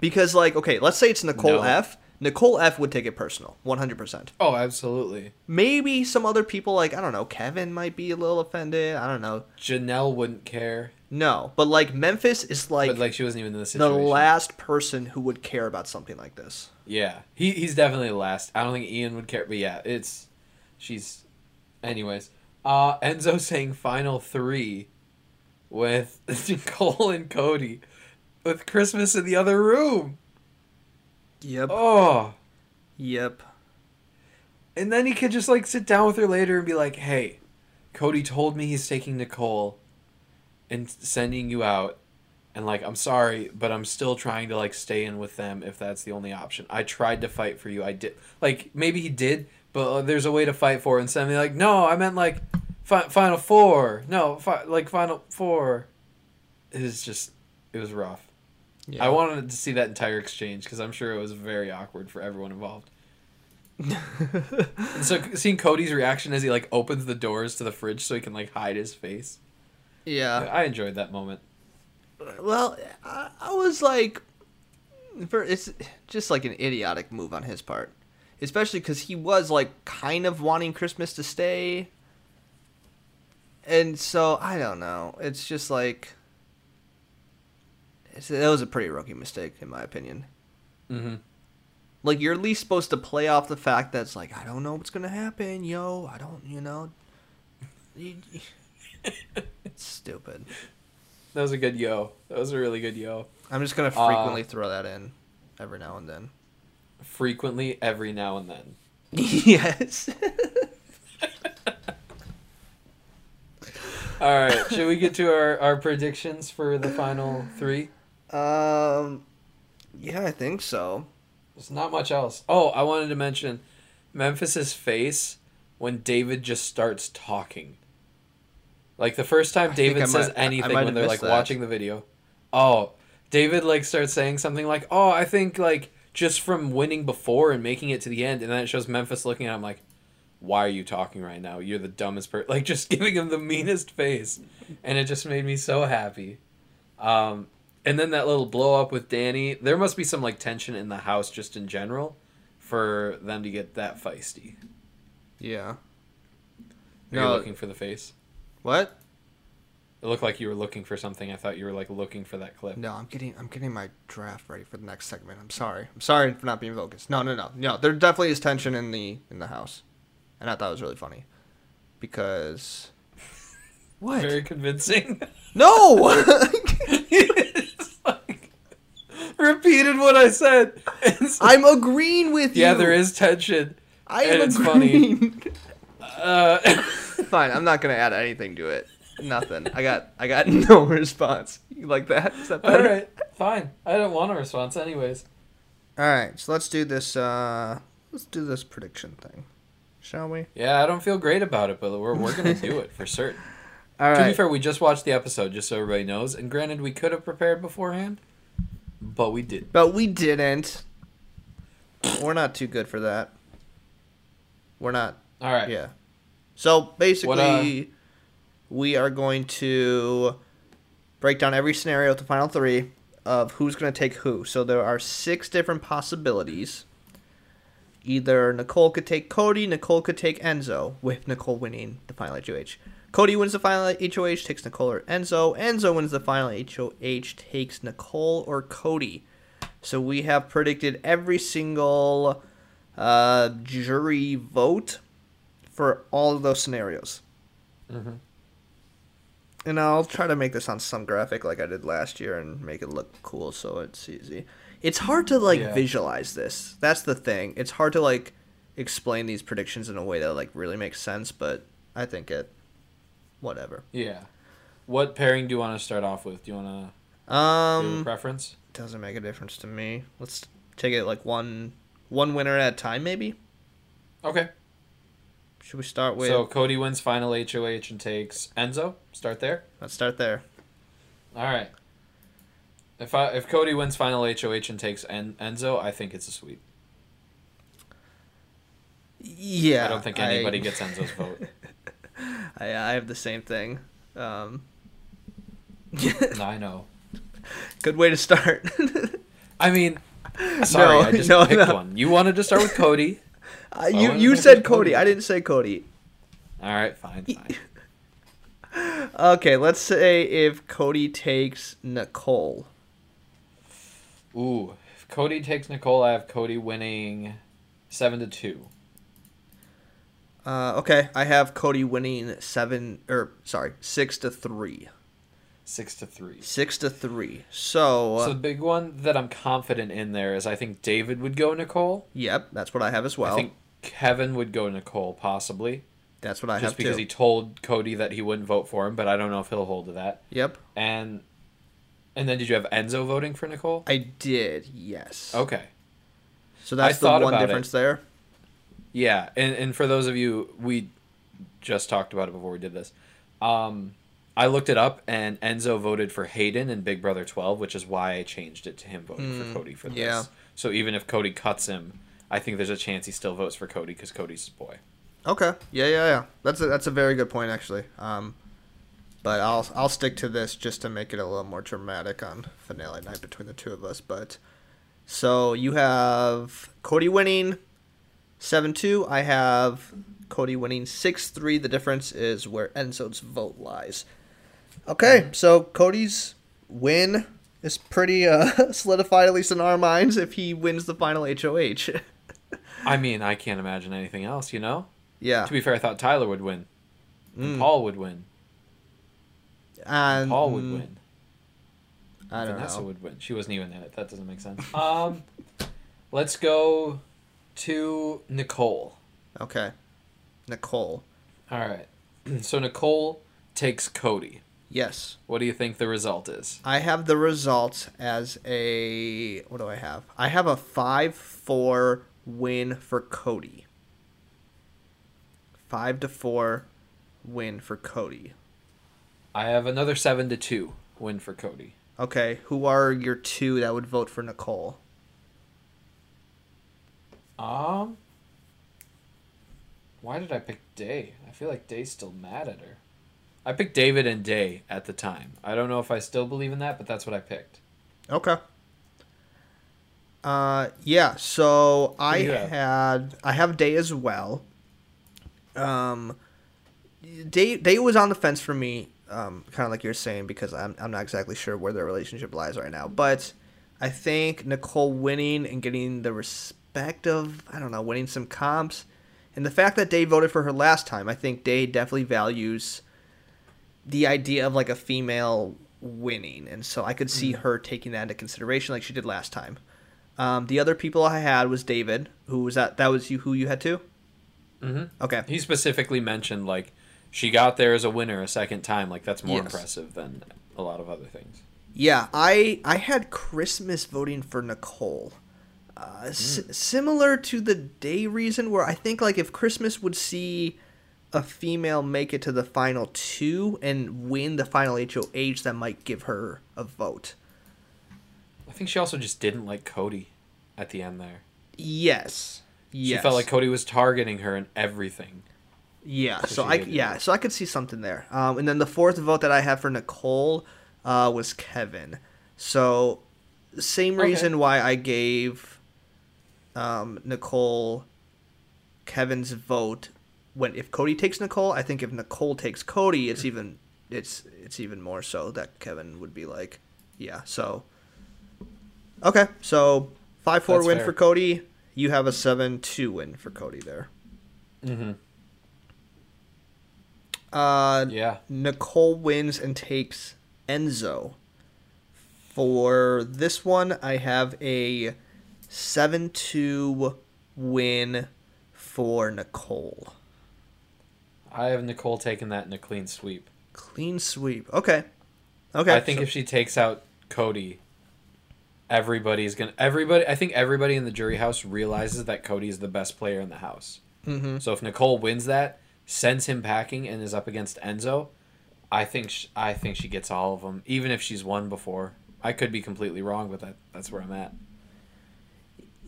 Because like, okay, let's say it's Nicole No. F. Nicole F would take it personal, 100%. Oh, absolutely. Maybe some other people, like, I don't know, Kevin might be a little offended. I don't know. Janelle wouldn't care, No, but like Memphis is like, but like she wasn't even in the the last person who would care about something like this. Yeah, he he's definitely the last. I don't think Ian would care, but yeah, it's she's. Anyways, uh, Enzo saying final three, with Nicole and Cody, with Christmas in the other room. Yep. Oh, Yep. and then he could just like sit down with her later and be like, "Hey, Cody told me he's taking Nicole, and sending you out." And like, I'm sorry, but I'm still trying to like stay in with them if that's the only option. I tried to fight for you. I did. Like maybe he did, but uh, there's a way to fight for. it. Of me like, no, I meant like, fi- final four. No, fi- like final four. It was just, it was rough. Yeah. I wanted to see that entire exchange because I'm sure it was very awkward for everyone involved. so seeing Cody's reaction as he like opens the doors to the fridge so he can like hide his face. Yeah. I enjoyed that moment. Well, I, I was like, for, it's just like an idiotic move on his part, especially because he was like kind of wanting Christmas to stay, and so I don't know. It's just like, that was a pretty rookie mistake in my opinion. Mm-hmm. Like you're at least supposed to play off the fact that it's like I don't know what's gonna happen, yo. I don't, you know. It's stupid. That was a good yo. That was a really good yo. I'm just gonna Uh, frequently throw that in every now and then. Frequently, every now and then. yes. All right, should we get to our, our predictions for the final three? Um. Yeah, I think so. There's not much else. Oh, I wanted to mention Memphis's face when David just starts talking. Like the first time David says might- anything when they're like that. watching the video. Oh, David like starts saying something like, "Oh, I think like just from winning before and making it to the end," and then it shows Memphis looking at him like, "Why are you talking right now? You're the dumbest person." Like just giving him the meanest face, and it just made me so happy. Um, and then that little blow up with Dani. There must be some like tension in the house just in general for them to get that feisty. Yeah. Are No. you looking for the face? What? It looked like you were looking for something. I thought you were like looking for that clip. No, I'm getting I'm getting my draft ready for the next segment. I'm sorry. I'm sorry for not being focused. No, no, no, no. There definitely is tension in the in the house, and I thought it was really funny, because. What? Very convincing. No. Repeated what I said. It's- I'm agreeing with you. yeah, there is tension. I am it's funny. agreeing. Uh, Fine. I'm not gonna add anything to it. Nothing. I got I got no response. You like that? Is that all better? right, fine. I don't want a response, anyways. All right. So let's do this. uh Let's do this prediction thing, shall we? Yeah, I don't feel great about it, but we're we're gonna do it for certain. All To be fair, we just watched the episode, just so everybody knows. And granted, we could have prepared beforehand, but we did. But we didn't. We're not too good for that. We're not. All right. Yeah. So basically, What, uh, we are going to break down every scenario with the final three of who's going to take who. So there are six different possibilities. Either Nicole could take Cody, Nicole could take Enzo, with Nicole winning the final HOH. Cody wins the final HOH, takes Nicole or Enzo. Enzo wins the final HOH, takes Nicole or Cody. So we have predicted every single uh, jury vote for all of those scenarios. Mhm. And I'll try to make this on some graphic like I did last year and make it look cool so it's easy. It's hard to like Yeah. visualize this. That's the thing. It's hard to like explain these predictions in a way that like really makes sense, but I think it whatever. Yeah. What pairing do you want to start off with? Do you want to do a Um preference? doesn't make a difference to me. Let's take it like one one winner at a time maybe. Okay. Should we start with So Cody wins final HOH and takes Enzo. Start there. Let's start there. All right. If I if Cody wins final HOH and takes en- Enzo, I think it's a sweep. Yeah. I don't think anybody I- gets Enzo's vote. I, I have the same thing. Um, No, I know. good way to start. I mean, Sorry, No, I just no, picked no. one. You wanted to start with Cody. Uh, you you said Cody. Cody. I didn't say Cody. All right, fine, fine. Okay, let's say if Cody takes Nicole. Ooh, if Cody takes Nicole, I have Cody winning seven to two. Uh, okay, I have Cody winning seven or sorry six to three. Six to three. Six to three. So, So the big one that I'm confident in there is I think David would go Nicole. yep, that's what I have as well. I think Kevin would go Nicole possibly, that's what I just have Just because too. he told Cody that he wouldn't vote for him, but I don't know if he'll hold to that. Yep, And and then did you have Enzo voting for Nicole? I did. Yes. Okay. So that's the one difference it. there. Yeah, and and for those of you, we just talked about it before we did this. Um, I looked it up, and Enzo voted for Hayden in Big Brother 12, which is why I changed it to him voting for Cody for this. yeah. So even if Cody cuts him, I think there's a chance he still votes for Cody because Cody's his boy. Okay. Yeah, yeah, yeah. That's a, that's a very good point actually. Um, but I'll I'll stick to this just to make it a little more dramatic on finale night between the two of us. But so you have Cody winning seven two. I have Cody winning six three. The difference is where Enzo's vote lies. Okay, so Cody's win is pretty uh, solidified, at least in our minds, if he wins the final HOH. I mean, I can't imagine anything else, you know? yeah. To be fair, I thought Tyler would win. Mm. Paul would win. And Paul would win. I don't know. Vanessa know. would win. She wasn't even in it. That doesn't make sense. Um, let's go to Nicole. Okay. Nicole. All right. So Nicole takes Cody. Yes. What do you think the result is? I have the results as a what do I have? I have a 5-4 win for Cody. 5 to 4 win for Cody. I have another seven to two win for Cody. Okay, who are your two that would vote for Nicole? Um, why did I pick Day? I feel like Day's still mad at her. I picked David and Day at the time. I don't know if I still believe in that, but that's what I picked. Okay. Uh yeah, so I have? had I have Day as well. Um Day Day was on the fence for me, um, kind of like you're saying, because I'm I'm not exactly sure where their relationship lies right now. But I think Nicole winning and getting the respect of I don't know, winning some comps, and the fact that Day voted for her last time, I think Day definitely values the idea of like a female winning, and so I could see her taking that into consideration, like she did last time. Um, the other people I had was David, who was that? That was you who you had too. Mhm. Okay. He specifically mentioned like she got there as a winner a second time. Like that's more Yes. impressive than a lot of other things. Yeah, I I had Christmas voting for Nicole. Uh, s- similar to the day reason, where I think like if Christmas would see a female make it to the final two and win the final HOH, that might give her a vote. I think she also just didn't like Cody at the end there. Yes. She felt like Cody was targeting her and everything. Yeah, So so I yeah, so I could see something there. Um, and then the fourth vote that I had for Nicole uh, was Kevin. So same Okay. reason why I gave um, Nicole Kevin's vote when if Cody takes Nicole, I think if Nicole takes Cody, it's even it's it's even more so that Kevin would be like, yeah. So okay, so five four That's win fair. for Cody. You have a seven two win for Cody there. Mm-hmm. Uh, Yeah. Nicole wins and takes Enzo. For this one, I have a 7 2 win for Nicole. I have Nicole taking that in a clean sweep. Clean sweep. Okay. Okay. I think so- if she takes out Cody, everybody's gonna everybody. I think everybody in the jury house realizes that Cody is the best player in the house. Mhm. So if Nicole wins that, sends him packing, and is up against Enzo, I think sh- I think she gets all of them, even if she's won before. I could be completely wrong, but that that's where I'm at.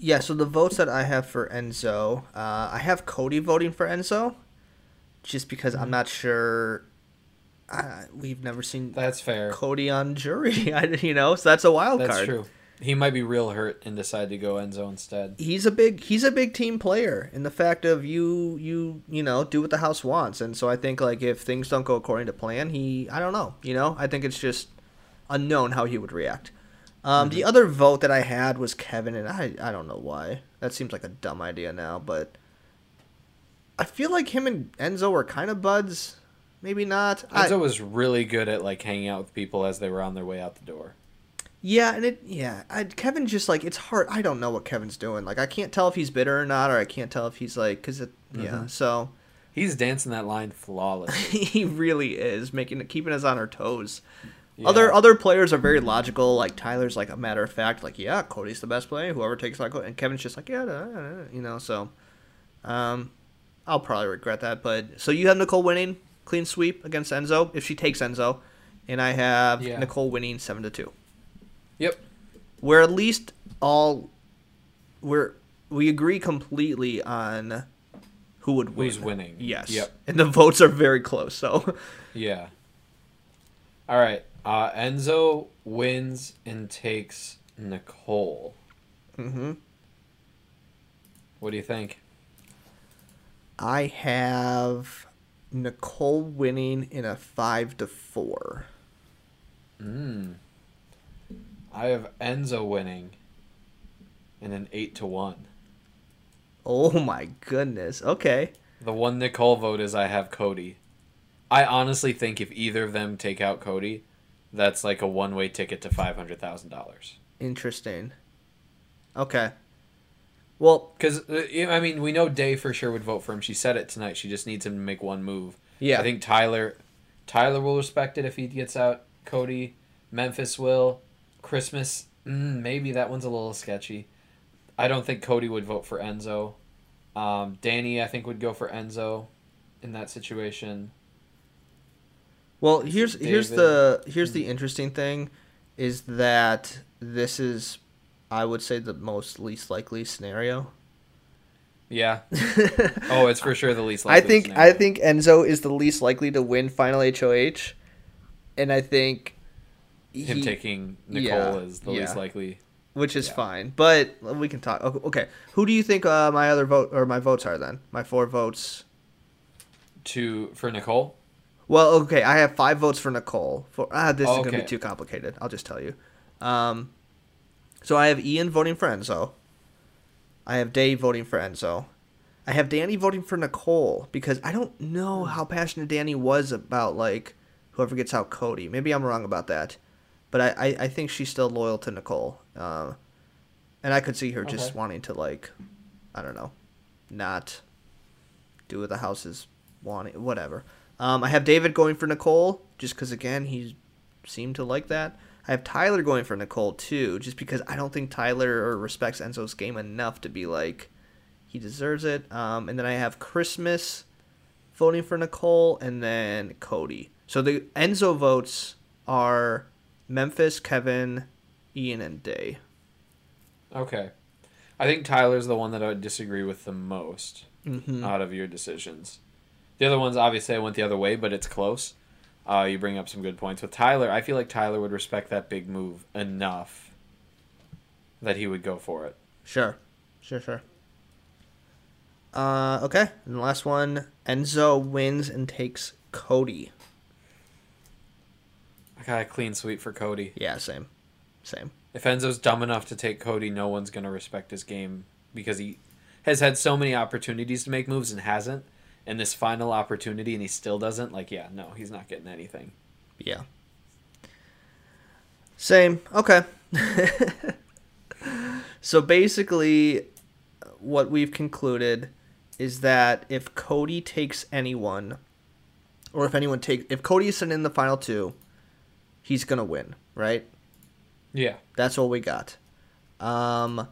Yeah, so the votes that I have for Enzo, uh, I have Cody voting for Enzo, just because Mm-hmm. I'm not sure. Uh, we've never seen That's fair. Cody on jury, I, you know, so that's a wild That's card. That's true. He might be real hurt and decide to go Enzo instead. he's a big he's a big team player in the fact of you you you know do what the house wants and so i think like if things don't go according to plan he i don't know you know i think it's just unknown how he would react um, the other vote that i had was kevin and i i don't know why that seems like a dumb idea now but i feel like him and enzo were kind of buds maybe not I- Enzo was really good at like hanging out with people as they were on their way out the door. Yeah, and it yeah, I, Kevin just like it's hard. I don't know what Kevin's doing. Like I can't tell if he's bitter or not, or I can't tell if he's like because it yeah. So He's dancing that line flawlessly. he really is making it keeping us on our toes. Yeah. Other other players are very logical. Like Tyler's like a matter of fact. Like yeah, Cody's the best player. Whoever takes that, and Kevin's just like yeah, da, da, da," you know. So, um, I'll probably regret that. But so you have Nicole winning clean sweep against Enzo if she takes Enzo, and I have Yeah. Nicole winning seven to two. Yep. we're at least all we're we agree completely on who would win. Who's winning. Yes. Yep. And the votes are very close. So Yeah. All right. Uh, Enzo wins and takes Nicole. Mhm. What do you think? I have Nicole winning in a five to four. Mm. I have Enzo winning in an eight to one. Oh my goodness. Okay. The one Nicole vote is I have Cody. I honestly think if either of them take out Cody, that's like a one way ticket to five hundred thousand dollars. Interesting. Okay. Well, Because I mean, we know Day for sure would vote for him. She said it tonight. She just needs him to make one move. Yeah. I think Tyler, Tyler will respect it if he gets out. Cody, Memphis will. Christmas, mm, maybe that one's a little sketchy. I don't think Cody would vote for Enzo. Um, Dani, I think would go for Enzo, in that situation. Well, here's here's David. the here's the interesting thing, is that this is, I would say, the most least likely scenario. Yeah. oh, it's for sure the least. I likely think scenario. I think Enzo is the least likely to win final HOH, and I think him he- taking Nicole yeah, is the yeah. least likely. which is yeah. fine. But we can talk. Okay, okay. who do you think uh, my other vote or my votes are then? My four votes. To for Nicole. Well, okay, I have five votes for Nicole. For ah, this is gonna be too complicated. I'll just tell you. Um, so I have Ian voting for Enzo. I have Dave voting for Enzo. I have Dani voting for Nicole because I don't know how passionate Dani was about like whoever gets out Cody. Maybe I'm wrong about that, but I I, I think she's still loyal to Nicole. Um, and I could see her just wanting to like, I don't know, not do what the house is wanting, whatever. Um, I have David going for Nicole just because again he seemed to like that. I have Tyler going for Nicole too, just because I don't think Tyler respects Enzo's game enough to be like he deserves it. Um, and then I have Christmas voting for Nicole, and then Cody. So the Enzo votes are Memphis, Kevin, Ian, and Day. Okay. I think Tyler's the one that I would disagree with the most Mm-hmm. out of your decisions. The other ones, obviously, I went the other way, but it's close. Uh, you bring up some good points. With Tyler, I feel like Tyler would respect that big move enough that he would go for it. Sure, sure, sure. Uh, okay, and the last one, Enzo wins and takes Cody. I got a clean sweep for Cody. Yeah, same, same. If Enzo's dumb enough to take Cody, no one's going to respect his game because he has had so many opportunities to make moves and hasn't. And this final opportunity, and he still doesn't. Like, yeah, no, he's not getting anything. Yeah. Same. Okay. so basically, what we've concluded is that if Cody takes anyone, or if anyone takes, if Cody is sent in the final two, he's gonna win, right? Yeah. That's all we got. Um,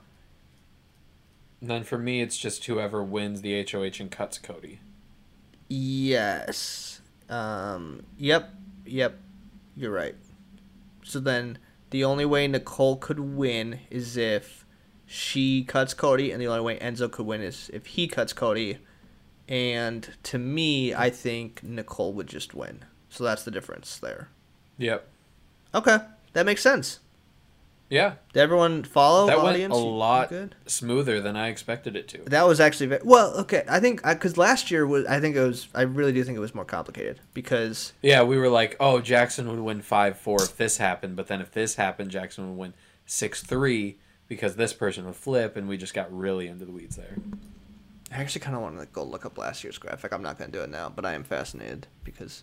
And then for me, it's just whoever wins the HOH and cuts Cody. Yes. Um, yep. Yep. You're right. So then the only way Nicole could win is if she cuts Cody, and the only way Enzo could win is if he cuts Cody. And to me, I think Nicole would just win. So that's the difference there. Yep. Okay, that makes sense. Yeah, Did everyone follow? that went audience? a You- you lot Good. smoother than I expected it to. That was actually very, well. Okay, I think uh, because last year was. I think it was. I really do think it was more complicated because Yeah, we were like, oh, Jackson would win five four if this happened, but then if this happened, Jackson would win six three because this person would flip, and we just got really into the weeds there. I actually kind of want to go look up last year's graphic. I'm not going to do it now, but I am fascinated because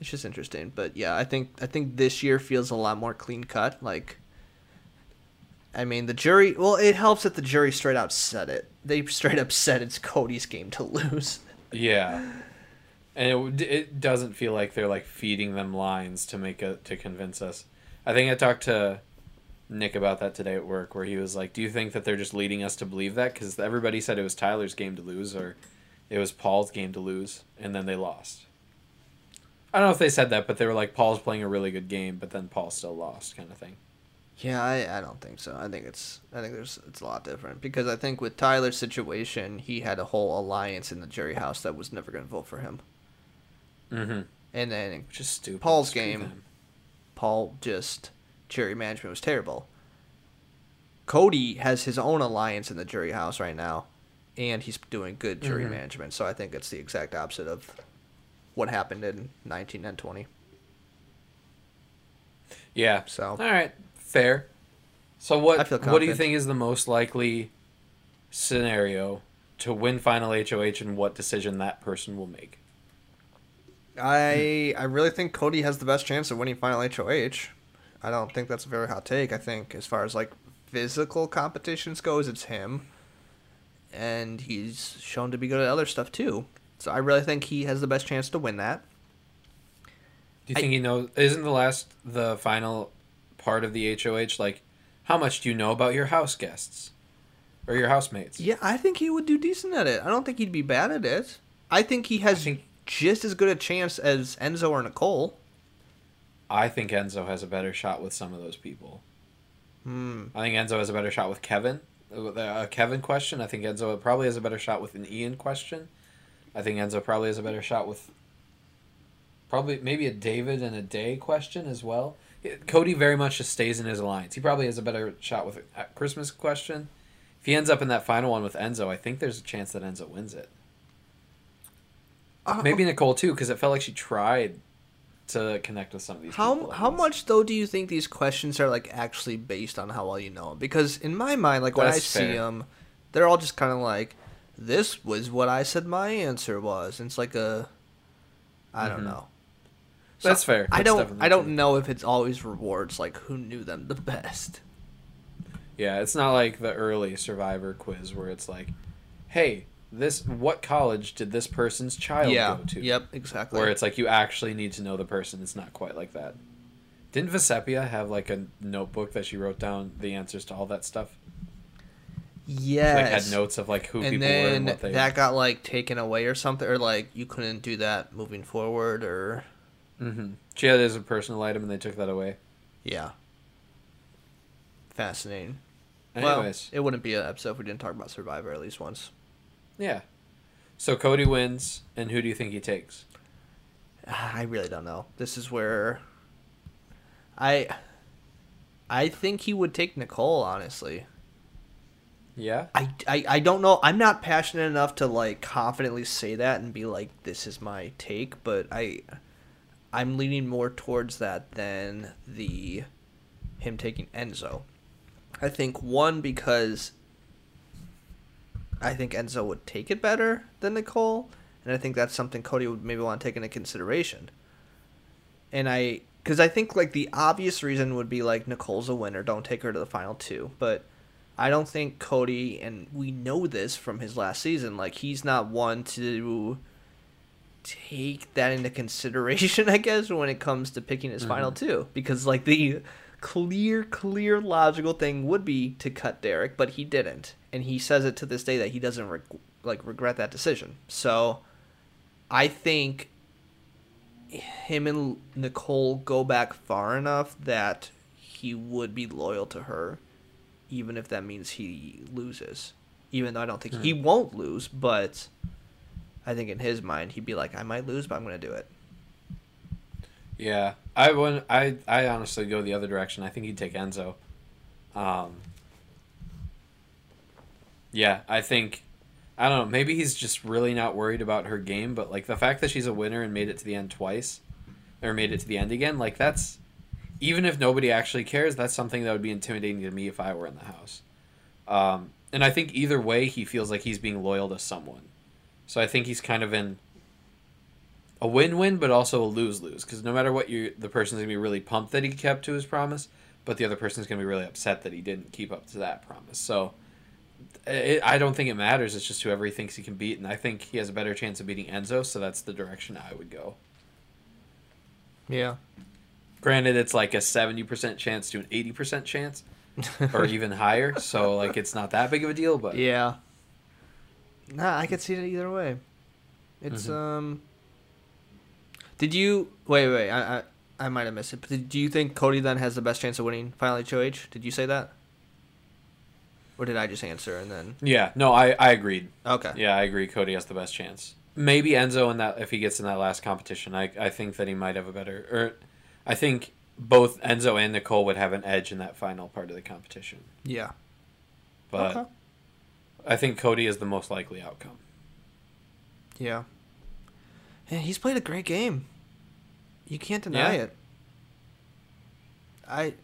it's just interesting. But yeah, I think I think this year feels a lot more clean cut. Like, I mean, the jury. Well, it helps that the jury straight out said it. They straight up said it's Cody's game to lose. Yeah, and it, it doesn't feel like they're like feeding them lines to make a to convince us. I think I talked to Nick about that today at work, where he was like, "Do you think that they're just leading us to believe that? Because everybody said it was Tyler's game to lose, or it was Paul's game to lose, and then they lost." I don't know if they said that, but they were like, "Paul's playing a really good game, but then Paul still lost," kind of thing. Yeah, I, I don't think so. I think it's I think there's it's a lot different because I think with Tyler's situation, he had a whole alliance in the jury house that was never going to vote for him. Mm-hmm. And then just stupid. Paul's Screw game. them. Paul just jury management was terrible. Cody has his own alliance in the jury house right now, and he's doing good jury Mhm. management. So I think it's the exact opposite of what happened in 19 and 20. Yeah. So- all right, fair. So what? What do you think is the most likely scenario to win final HOH, and what decision that person will make? I I really think Cody has the best chance of winning final HOH. I don't think that's a very hot take. I think as far as like physical competitions goes, it's him, and he's shown to be good at other stuff too. So I really think he has the best chance to win that. Do you I- think he knows? Isn't the last the final part of the HOH like? How much do you know about your house guests or your housemates? Yeah, I think he would do decent at it. I don't think he'd be bad at it. I think he has think- just as good a chance as Enzo or Nicole. I think Enzo has a better shot with some of those people. Hmm. I think Enzo has a better shot with Kevin. A Kevin question, I think Enzo probably has a better shot with an Ian question. I think Enzo probably has a better shot with probably maybe a David and a Day question as well. Cody very much just stays in his alliance. He probably has a better shot with a Christmas question. If he ends up in that final one with Enzo, I think there's a chance that Enzo wins it. Uh, Maybe Nicole too, because it felt like she tried to connect with some of these. How people, how much though do you think these questions are like actually based on how well you know them? Because in my mind, like when I see fair. them, they're all just kind of like, "This was what I said my answer was." And it's like a, I don't Mhm. Know. That's fair. I don't I don't true. know if it's always rewards like who knew them the best. Yeah, it's not like the early Survivor quiz where it's like, "Hey, this what college did this person's child yeah. go to?" Yep. Exactly. Where it's like you actually need to know the person. It's not quite like that. Didn't Vecepia have like a notebook that she wrote down the answers to all that stuff? Yes. Like had notes of like who and people were then and what they. that got like taken away or something, or like you couldn't do that moving forward, or hmm She had it as a personal item, and they took that away. yeah. Fascinating. Anyways, Well, it wouldn't be an episode if we didn't talk about Survivor at least once. yeah. So Cody wins, and who do you think he takes? I really don't know. This is where I I think he would take Nicole, honestly. Yeah. I, I, I don't know. I'm not passionate enough to like confidently say that and be like this is my take, but I I'm leaning more towards that than the him taking Enzo. I think one because I think Enzo would take it better than Nicole, and I think that's something Cody would maybe want to take into consideration. And I, because I think like the obvious reason would be like Nicole's a winner, don't take her to the final two. But I don't think Cody, and we know this from his last season, like he's not one to take that into consideration, I guess, when it comes to picking his final mm-hmm. two. Because like the clear, clear, logical thing would be to cut Derek, but he didn't, and he says it to this day that he doesn't reg- like regret that decision. So I think him and Nicole go back far enough that he would be loyal to her, even if that means he loses. Even though I don't think he mm-hmm. won't lose, but I think in his mind he'd be like, I might lose, but I'm gonna do it. Yeah, I would. I I honestly go the other direction. I think he'd take Enzo. Um, yeah, I think I don't know. Maybe he's just really not worried about her game, but like the fact that she's a winner and made it to the end twice, or made it to the end again, like that's even if nobody actually cares, that's something that would be intimidating to me if I were in the house. Um, and I think either way, he feels like he's being loyal to someone. So I think he's kind of in a win-win, but also a lose-lose. Because no matter what, you the person's gonna be really pumped that he kept to his promise, but the other person's gonna be really upset that he didn't keep up to that promise. So it, I don't think it matters. It's just whoever he thinks he can beat, and I think he has a better chance of beating Enzo. So that's the direction I would go. Yeah. Granted, it's like a seventy percent chance to an eighty percent chance, or even higher. So like it's not that big of a deal, but Yeah. Nah, I could see it either way. It's Mm-hmm. um. Did you wait? Wait, I I, I might have missed it. But did, do you think Cody then has the best chance of winning Final HOH? Did you say that? Or did I just answer and then? yeah, no, I I agreed. Okay. Yeah, I agree. Cody has the best chance. Maybe Enzo in that if he gets in that last competition, I I think that he might have a better. Or, I think both Enzo and Nicole would have an edge in that final part of the competition. Yeah. But Okay. I think Cody is the most likely outcome. Yeah. And he's played a great game. You can't deny Yeah. it. I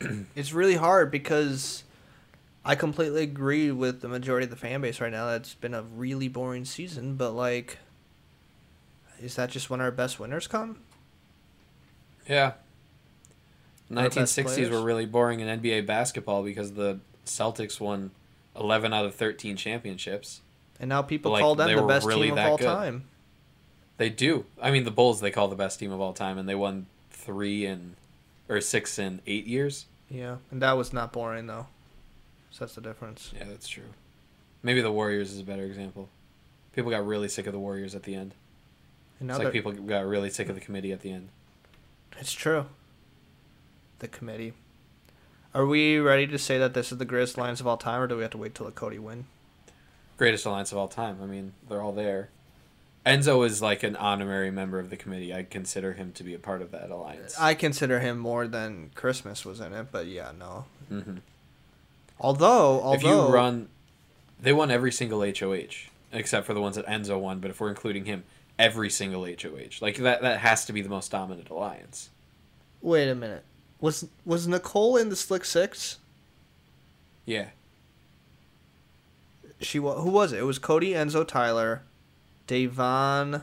it's really hard because I completely agree with the majority of the fan base right now. That's been a really boring season, but like is that just when our best winners come? Yeah. 1960s were really boring in NBA basketball because the Celtics won 11 out of 13 championships. And now people Like, call them the best really team of all good. time. They do. I mean, the Bulls they call the best team of all time, and they won three and or six in eight years. Yeah, and that was not boring though. So that's the difference. Yeah, that's true. Maybe the Warriors is a better example. People got really sick of the Warriors at the end. And now It's like people got really sick of the committee at the end. It's true. The committee. Are we ready to say that this is the greatest alliance of all time, or do we have to wait till the Cody win? Greatest alliance of all time. I mean, they're all there. Enzo is like an honorary member of the committee. I consider him to be a part of that alliance. I consider him more than Christmas was in it, but yeah, no. Mm-hmm. Although, although if you run, they won every single HOH except for the ones that Enzo won. But if we're including him, every single HOH, like that, that has to be the most dominant alliance. wait a minute, was was Nicole in the Slick Six? Yeah, She wa- who was it? It was Cody, Enzo, Tyler, Da'Vonne,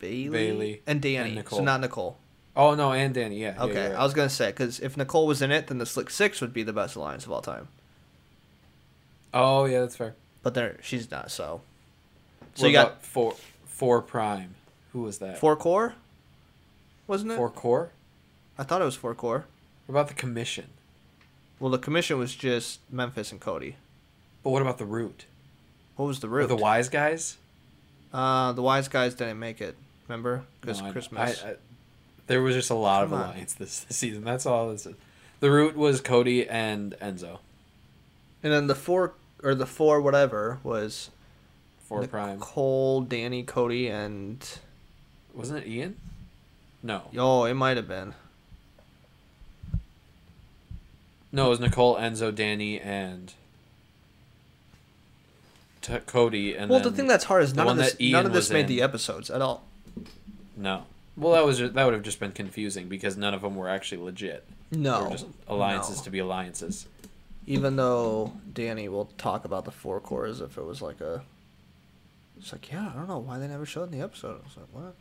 Bayleigh, Bayleigh, and Dani. and Nicole. So not Nicole. Oh no, and Dani. Yeah. yeah, Okay, right. I was gonna say because if Nicole was in it, then the Slick Six would be the best alliance of all time. Oh yeah, that's fair. But there, she's not. So, so What you got four, four prime. Who was that? four core, wasn't it? Four core. I thought it was four core. What about the commission? Well, the commission was just Memphis and Cody. But what about the root? What was the Or root? the wise guys? Uh, the wise guys didn't make it. Remember? Because No, Christmas. I, I, there was just a lot Come of alliance this, this season. That's all. This is. The root was Cody and Enzo. and then the four or the four whatever was Four prime. Nicole, Dani, Cody, and Wasn't it Ian? No. oh, it might have been. No, it was Nicole, Enzo, Dani, and T- Cody. And well, the thing that's hard is none of this. None of this made in- the episodes at all. no. Well, that was ju- that would have just been confusing because none of them were actually legit. No, just alliances no. to be alliances. Even though Dani will talk about the four cores, if it was like a. It's like yeah, I don't know why they never showed in the episode. I was like, what?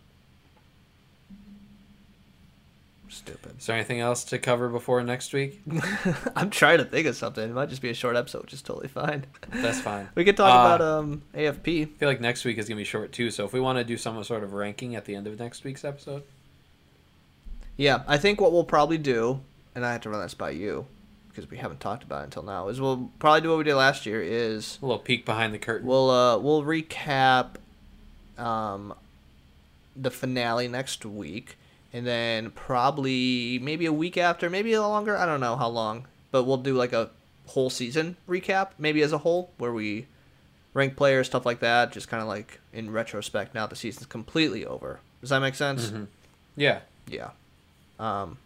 Stupid. Is there anything else to cover before next week? I'm trying to think of something. It might just be a short episode, which is totally fine. That's fine. We could talk Uh, about um AFP. I feel like next week is gonna be short too. So if we want to do some sort of ranking at the end of next week's episode, Yeah, I think what we'll probably do, and I have to run this by you because we haven't talked about it until now, is we'll probably do what we did last year. Is a little peek behind the curtain. we'll uh we'll recap um the finale next week, and then probably maybe a week after, maybe a longer. I don't know how long, but we'll do like a whole season recap, maybe as a whole, where we rank players, stuff like that. Just kind of like in retrospect, now the season's completely over. Does that make sense? Mhm. yeah, Yeah. Um,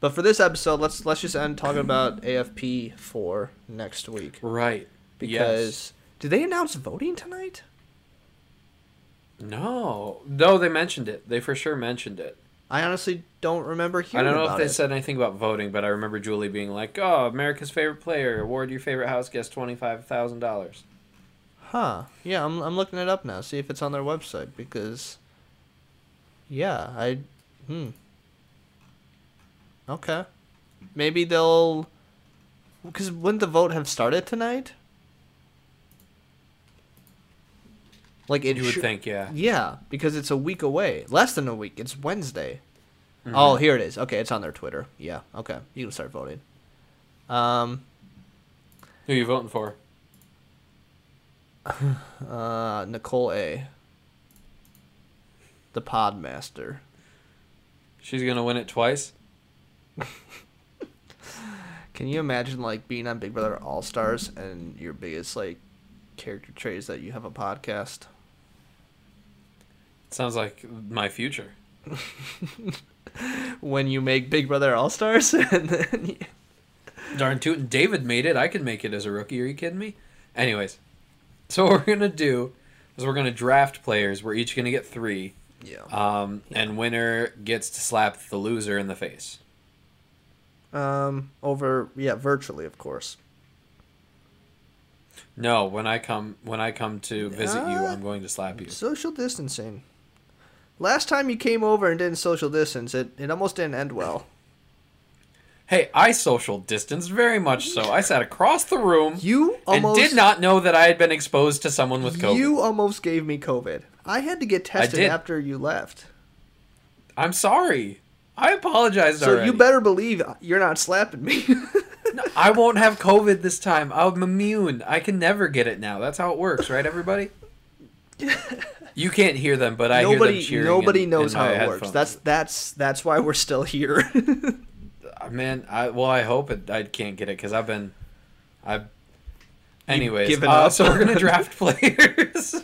But for this episode, let's let's just end talking about AFP four next week Right. because yes. did they announce voting tonight? No. No, they mentioned it. They for sure mentioned it. I honestly don't remember hearing. I don't know if they it. said anything about voting, but I remember Julie being like, "Oh, America's favorite player, award your favorite house guest twenty five thousand dollars." Huh. Yeah, I'm I'm looking it up now. See if it's on their website because. Yeah, I. Hmm. Okay. Maybe they'll. Because wouldn't the vote have started tonight? Like it You would should- think, yeah. Yeah, because it's a week away. Less than a week. It's Wednesday. Mm-hmm. Oh, here it is. Okay, it's on their Twitter. Yeah. Okay, you can start voting. Um. Who you voting for? Uh, Nicole A. The Podmaster. She's gonna win it twice. Can you imagine like being on Big Brother All Stars and your biggest like character trait is that you have a podcast? Sounds like my future. When you make Big Brother All Stars and then you... Darn tootin', David made it. I could make it as a rookie. Are you kidding me? Anyways, so what we're gonna do is we're gonna draft players. We're each gonna get three, yeah. um, and winner gets to slap the loser in the face. Um, over yeah, virtually of course. No, when I come when I come to visit you, Uh, I'm going to slap you. Social distancing. Last time you came over and didn't social distance, it it almost didn't end well. Hey, I social distanced very much so. I sat across the room You and almost did not know that I had been exposed to someone with COVID. You almost gave me COVID. I had to get tested after you left. I'm sorry. I apologize So already. you better believe you're not slapping me. I won't have COVID this time. I'm immune. I can never get it now. That's how it works, right, everybody? You can't hear them, but I hear nobody them cheering. nobody in- knows in how it works. That's that's that's why we're still here. Uh, man. I well, I hope it. I can't get it because I've been, I've. Anyways, given uh, up? so we're gonna draft players.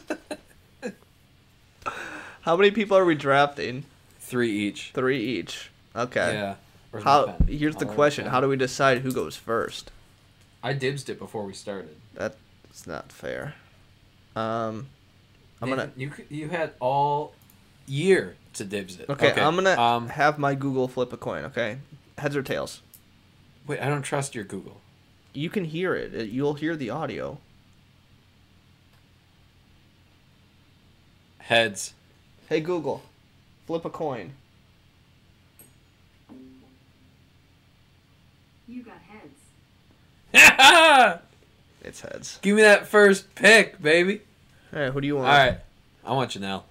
how many people are we drafting? Three each. Three each. Okay. Yeah. Where's How? Here's the Oh, question. How do we decide who goes first? I dibsed it before we started. That's not fair. Um, I'm gonna. You you had all year to dibs it. Okay, I'm gonna Um, have my Google flip a coin. Okay, heads or tails. wait, I don't trust your Google. You can hear it. it you'll hear the audio. Heads. Hey Google, flip a coin. You got heads. It's heads. Give me that first pick, baby. All right, who do you want? right, I want Janelle.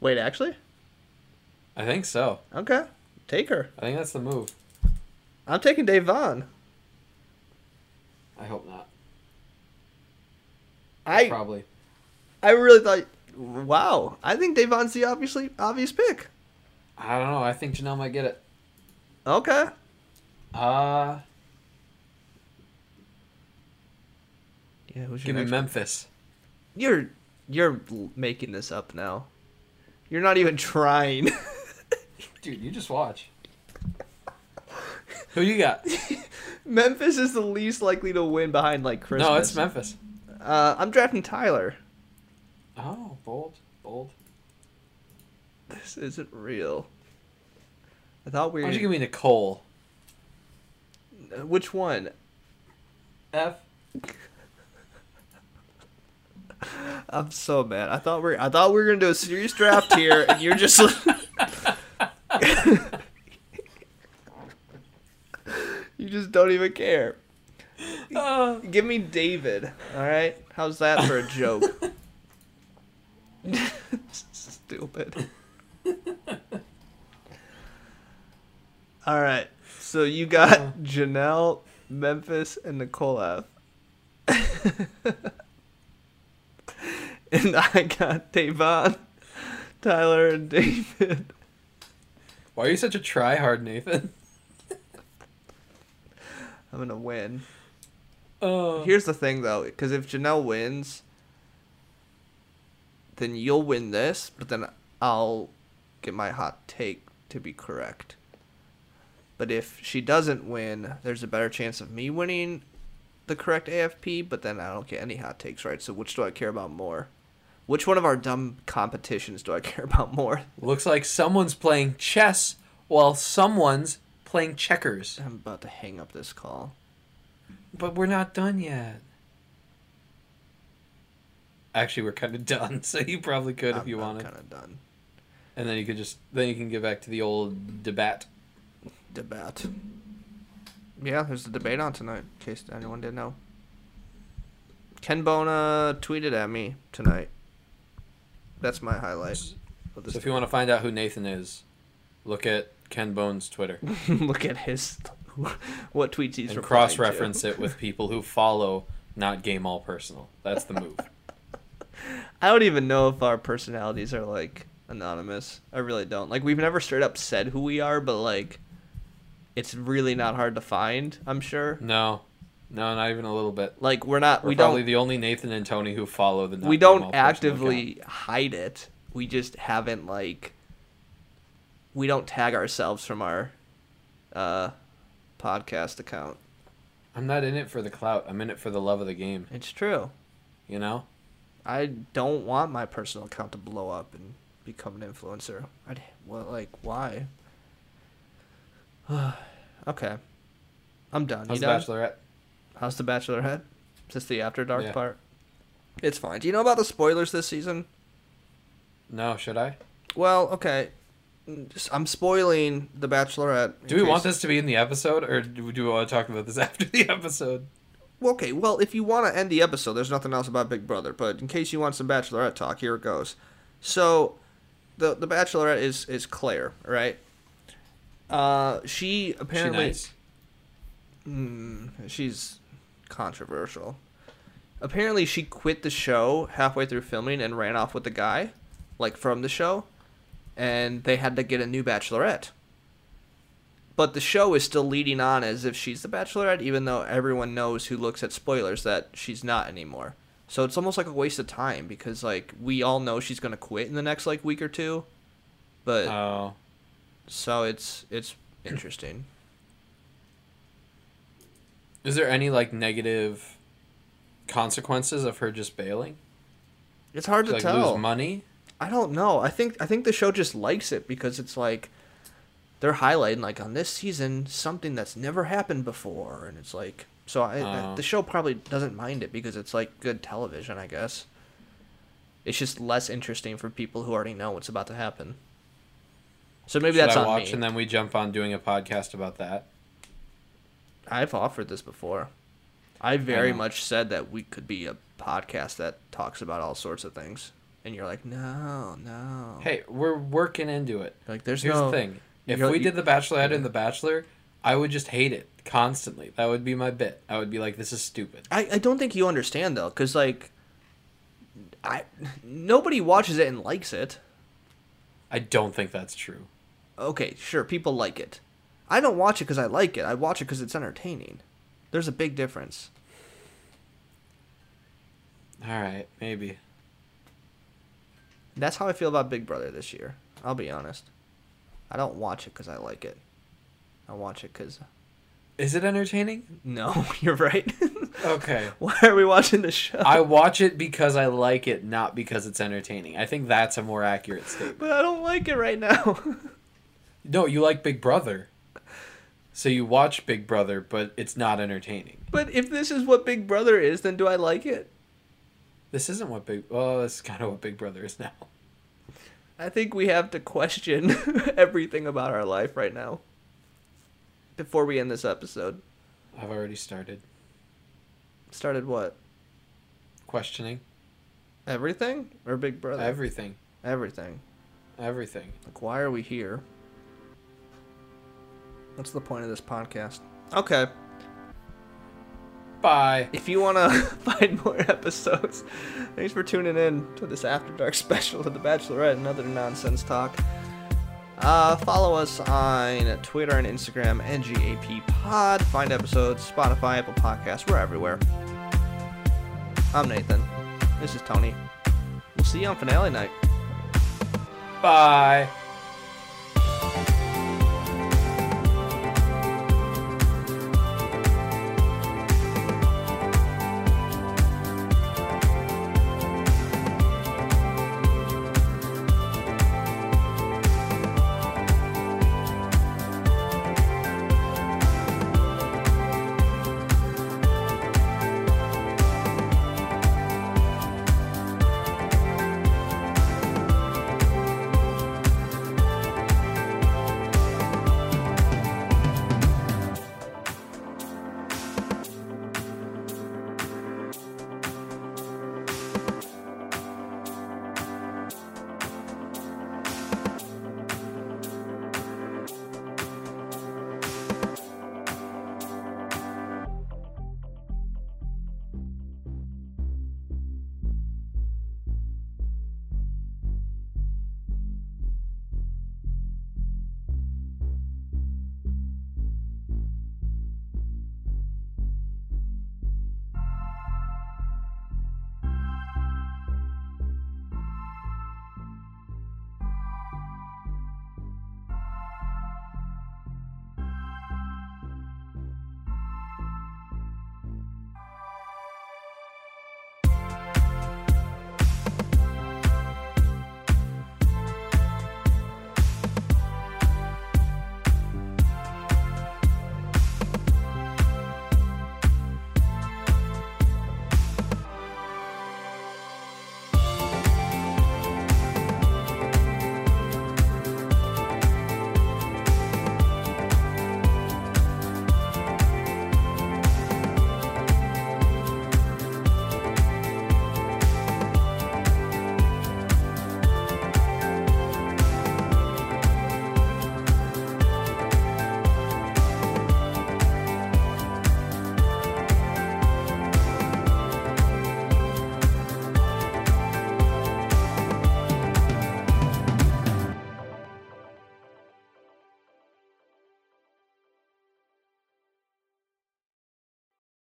Wait, actually? I think so. Okay, take her. I think that's the move. I'm taking Da'Vonne. I hope not. I Probably. I really thought. Wow, I think Da'Vonne's the obviously obvious pick. I don't know. I think Janelle might get it. Okay. Uh, Yeah, who's your give me Memphis. You're you're making this up now. You're not even trying. Dude, you just watch. Who you got? Memphis is the least likely to win behind like Christmas. No, it's Memphis. Uh, I'm drafting Tyler. Oh, bold, bold. This isn't real. I thought we Why don't you give me Nicole? Which one? F. I'm so mad. I thought we are I thought we were gonna do a serious draft here, and you're just. you just don't even care. Uh, Give me David. All right. How's that for a joke? Stupid. All right. So you got Janelle, Memphis, and Nicole F. and I got Da'Vonne, Tyler, and David. why are you such a tryhard, Nathan? I'm gonna win. Uh, Here's the thing, though, because if Janelle wins, then you'll win this, but then I'll get my hot take to be correct. But if she doesn't win, there's a better chance of me winning the correct AFP, but then I don't get any hot takes right. So which do I care about more? Which one of our dumb competitions do I care about more? Looks like someone's playing chess while someone's playing checkers. I'm about to hang up this call. But we're not done yet. Actually, we're kind of done, so you probably could if I'm, you wanted. kind of done. And then you could just then you can get back to the old debate. Debate. Yeah, there's a debate on tonight, in case anyone didn't know. Ken Bone tweeted at me tonight. That's my highlight. So if you want to find out who Nathan is, look at Ken Bone's Twitter look at his what tweets he's and cross-reference it with people who follow not game all personal. That's the move. I don't even know if our personalities are like anonymous. I really don't. Like we've never straight up said who we are, but like it's really not hard to find, I'm sure. No, no, not even a little bit. Like we're not We're we probably don't the only Nathan and Tony who follow the. We don't actively account. hide it. We just haven't like we don't tag ourselves from our uh podcast account. I'm not in it for the clout. I'm in it for the love of the game. It's true. You know. I don't want my personal account to blow up and become an influencer. I'd well, like why? okay, I'm done. How's you done? Bachelorette? How's the Bachelorette? Is this the After Dark Yeah. part? It's fine. Do you know about the spoilers this season? No, should I? Well, okay. I'm spoiling the Bachelorette. Do we want this to be in the episode, or do we, want to talk about this after the episode? Okay, well, if you want to end the episode, there's nothing else about Big Brother. But in case you want some Bachelorette talk, here it goes. So, the the Bachelorette is is Clare, right? Uh, she She apparently nice. Mm, she's controversial. Apparently, she quit the show halfway through filming and ran off with the guy, like from the show, and they had to get a new Bachelorette. But the show is still leading on as if she's the Bachelorette, even though everyone knows who looks at spoilers that she's not anymore. So it's almost like a waste of time because like we all know she's gonna quit in the next like week or two, but Oh, so it's it's interesting. Is there any like negative consequences of her just bailing? It's hard to like tell. lose money? I don't know. I think I think the show just likes it because it's like they're highlighting like on this season something that's never happened before, and it's like so I, Oh. the show probably doesn't mind it because it's like good television, I guess. It's just less interesting for people who already know what's about to happen. So maybe that's I on watch me. and then we jump on doing a podcast about that? I've offered this before. I very know. much said that we could be a podcast that talks about all sorts of things, and you're like, no, no. Hey, we're working into it. like there's Here's no the thing: if we did the Bachelorette and the Bachelor, I would just hate it constantly. That would be my bit. I would be like, "This is stupid." I, I don't think you understand though, because like, I nobody watches it and likes it. I don't think that's true. Okay, sure, people like it. I don't watch it because I like it. I watch it because it's entertaining. There's a big difference. All right, maybe. That's how I feel about Big Brother this year. I'll be honest. I don't watch it because I like it. I watch it because Is it entertaining? no, you're right. Okay. Why are we watching the show? I watch it because I like it, not because it's entertaining. I think that's a more accurate statement. but I don't like it right now. No, you like Big Brother. So you watch Big Brother, but it's not entertaining. but if this is what Big Brother is, then do I like it? This isn't what Big. Well, this is kind of what Big Brother is now. I think we have to question everything about our life right now. Before we end this episode. I've already started Started what? questioning Everything? Or Big Brother? everything. Everything. Everything. Like, why are we here? What's the point of this podcast? Okay. Bye. If you want to find more episodes, thanks for tuning in to this After Dark special of The Bachelorette and other nonsense talk. Uh, follow us on Twitter and Instagram, NGAP Pod. Find episodes, Spotify, Apple Podcasts, we're everywhere. I'm Nathan. This is Tony. We'll see you on finale night. Bye.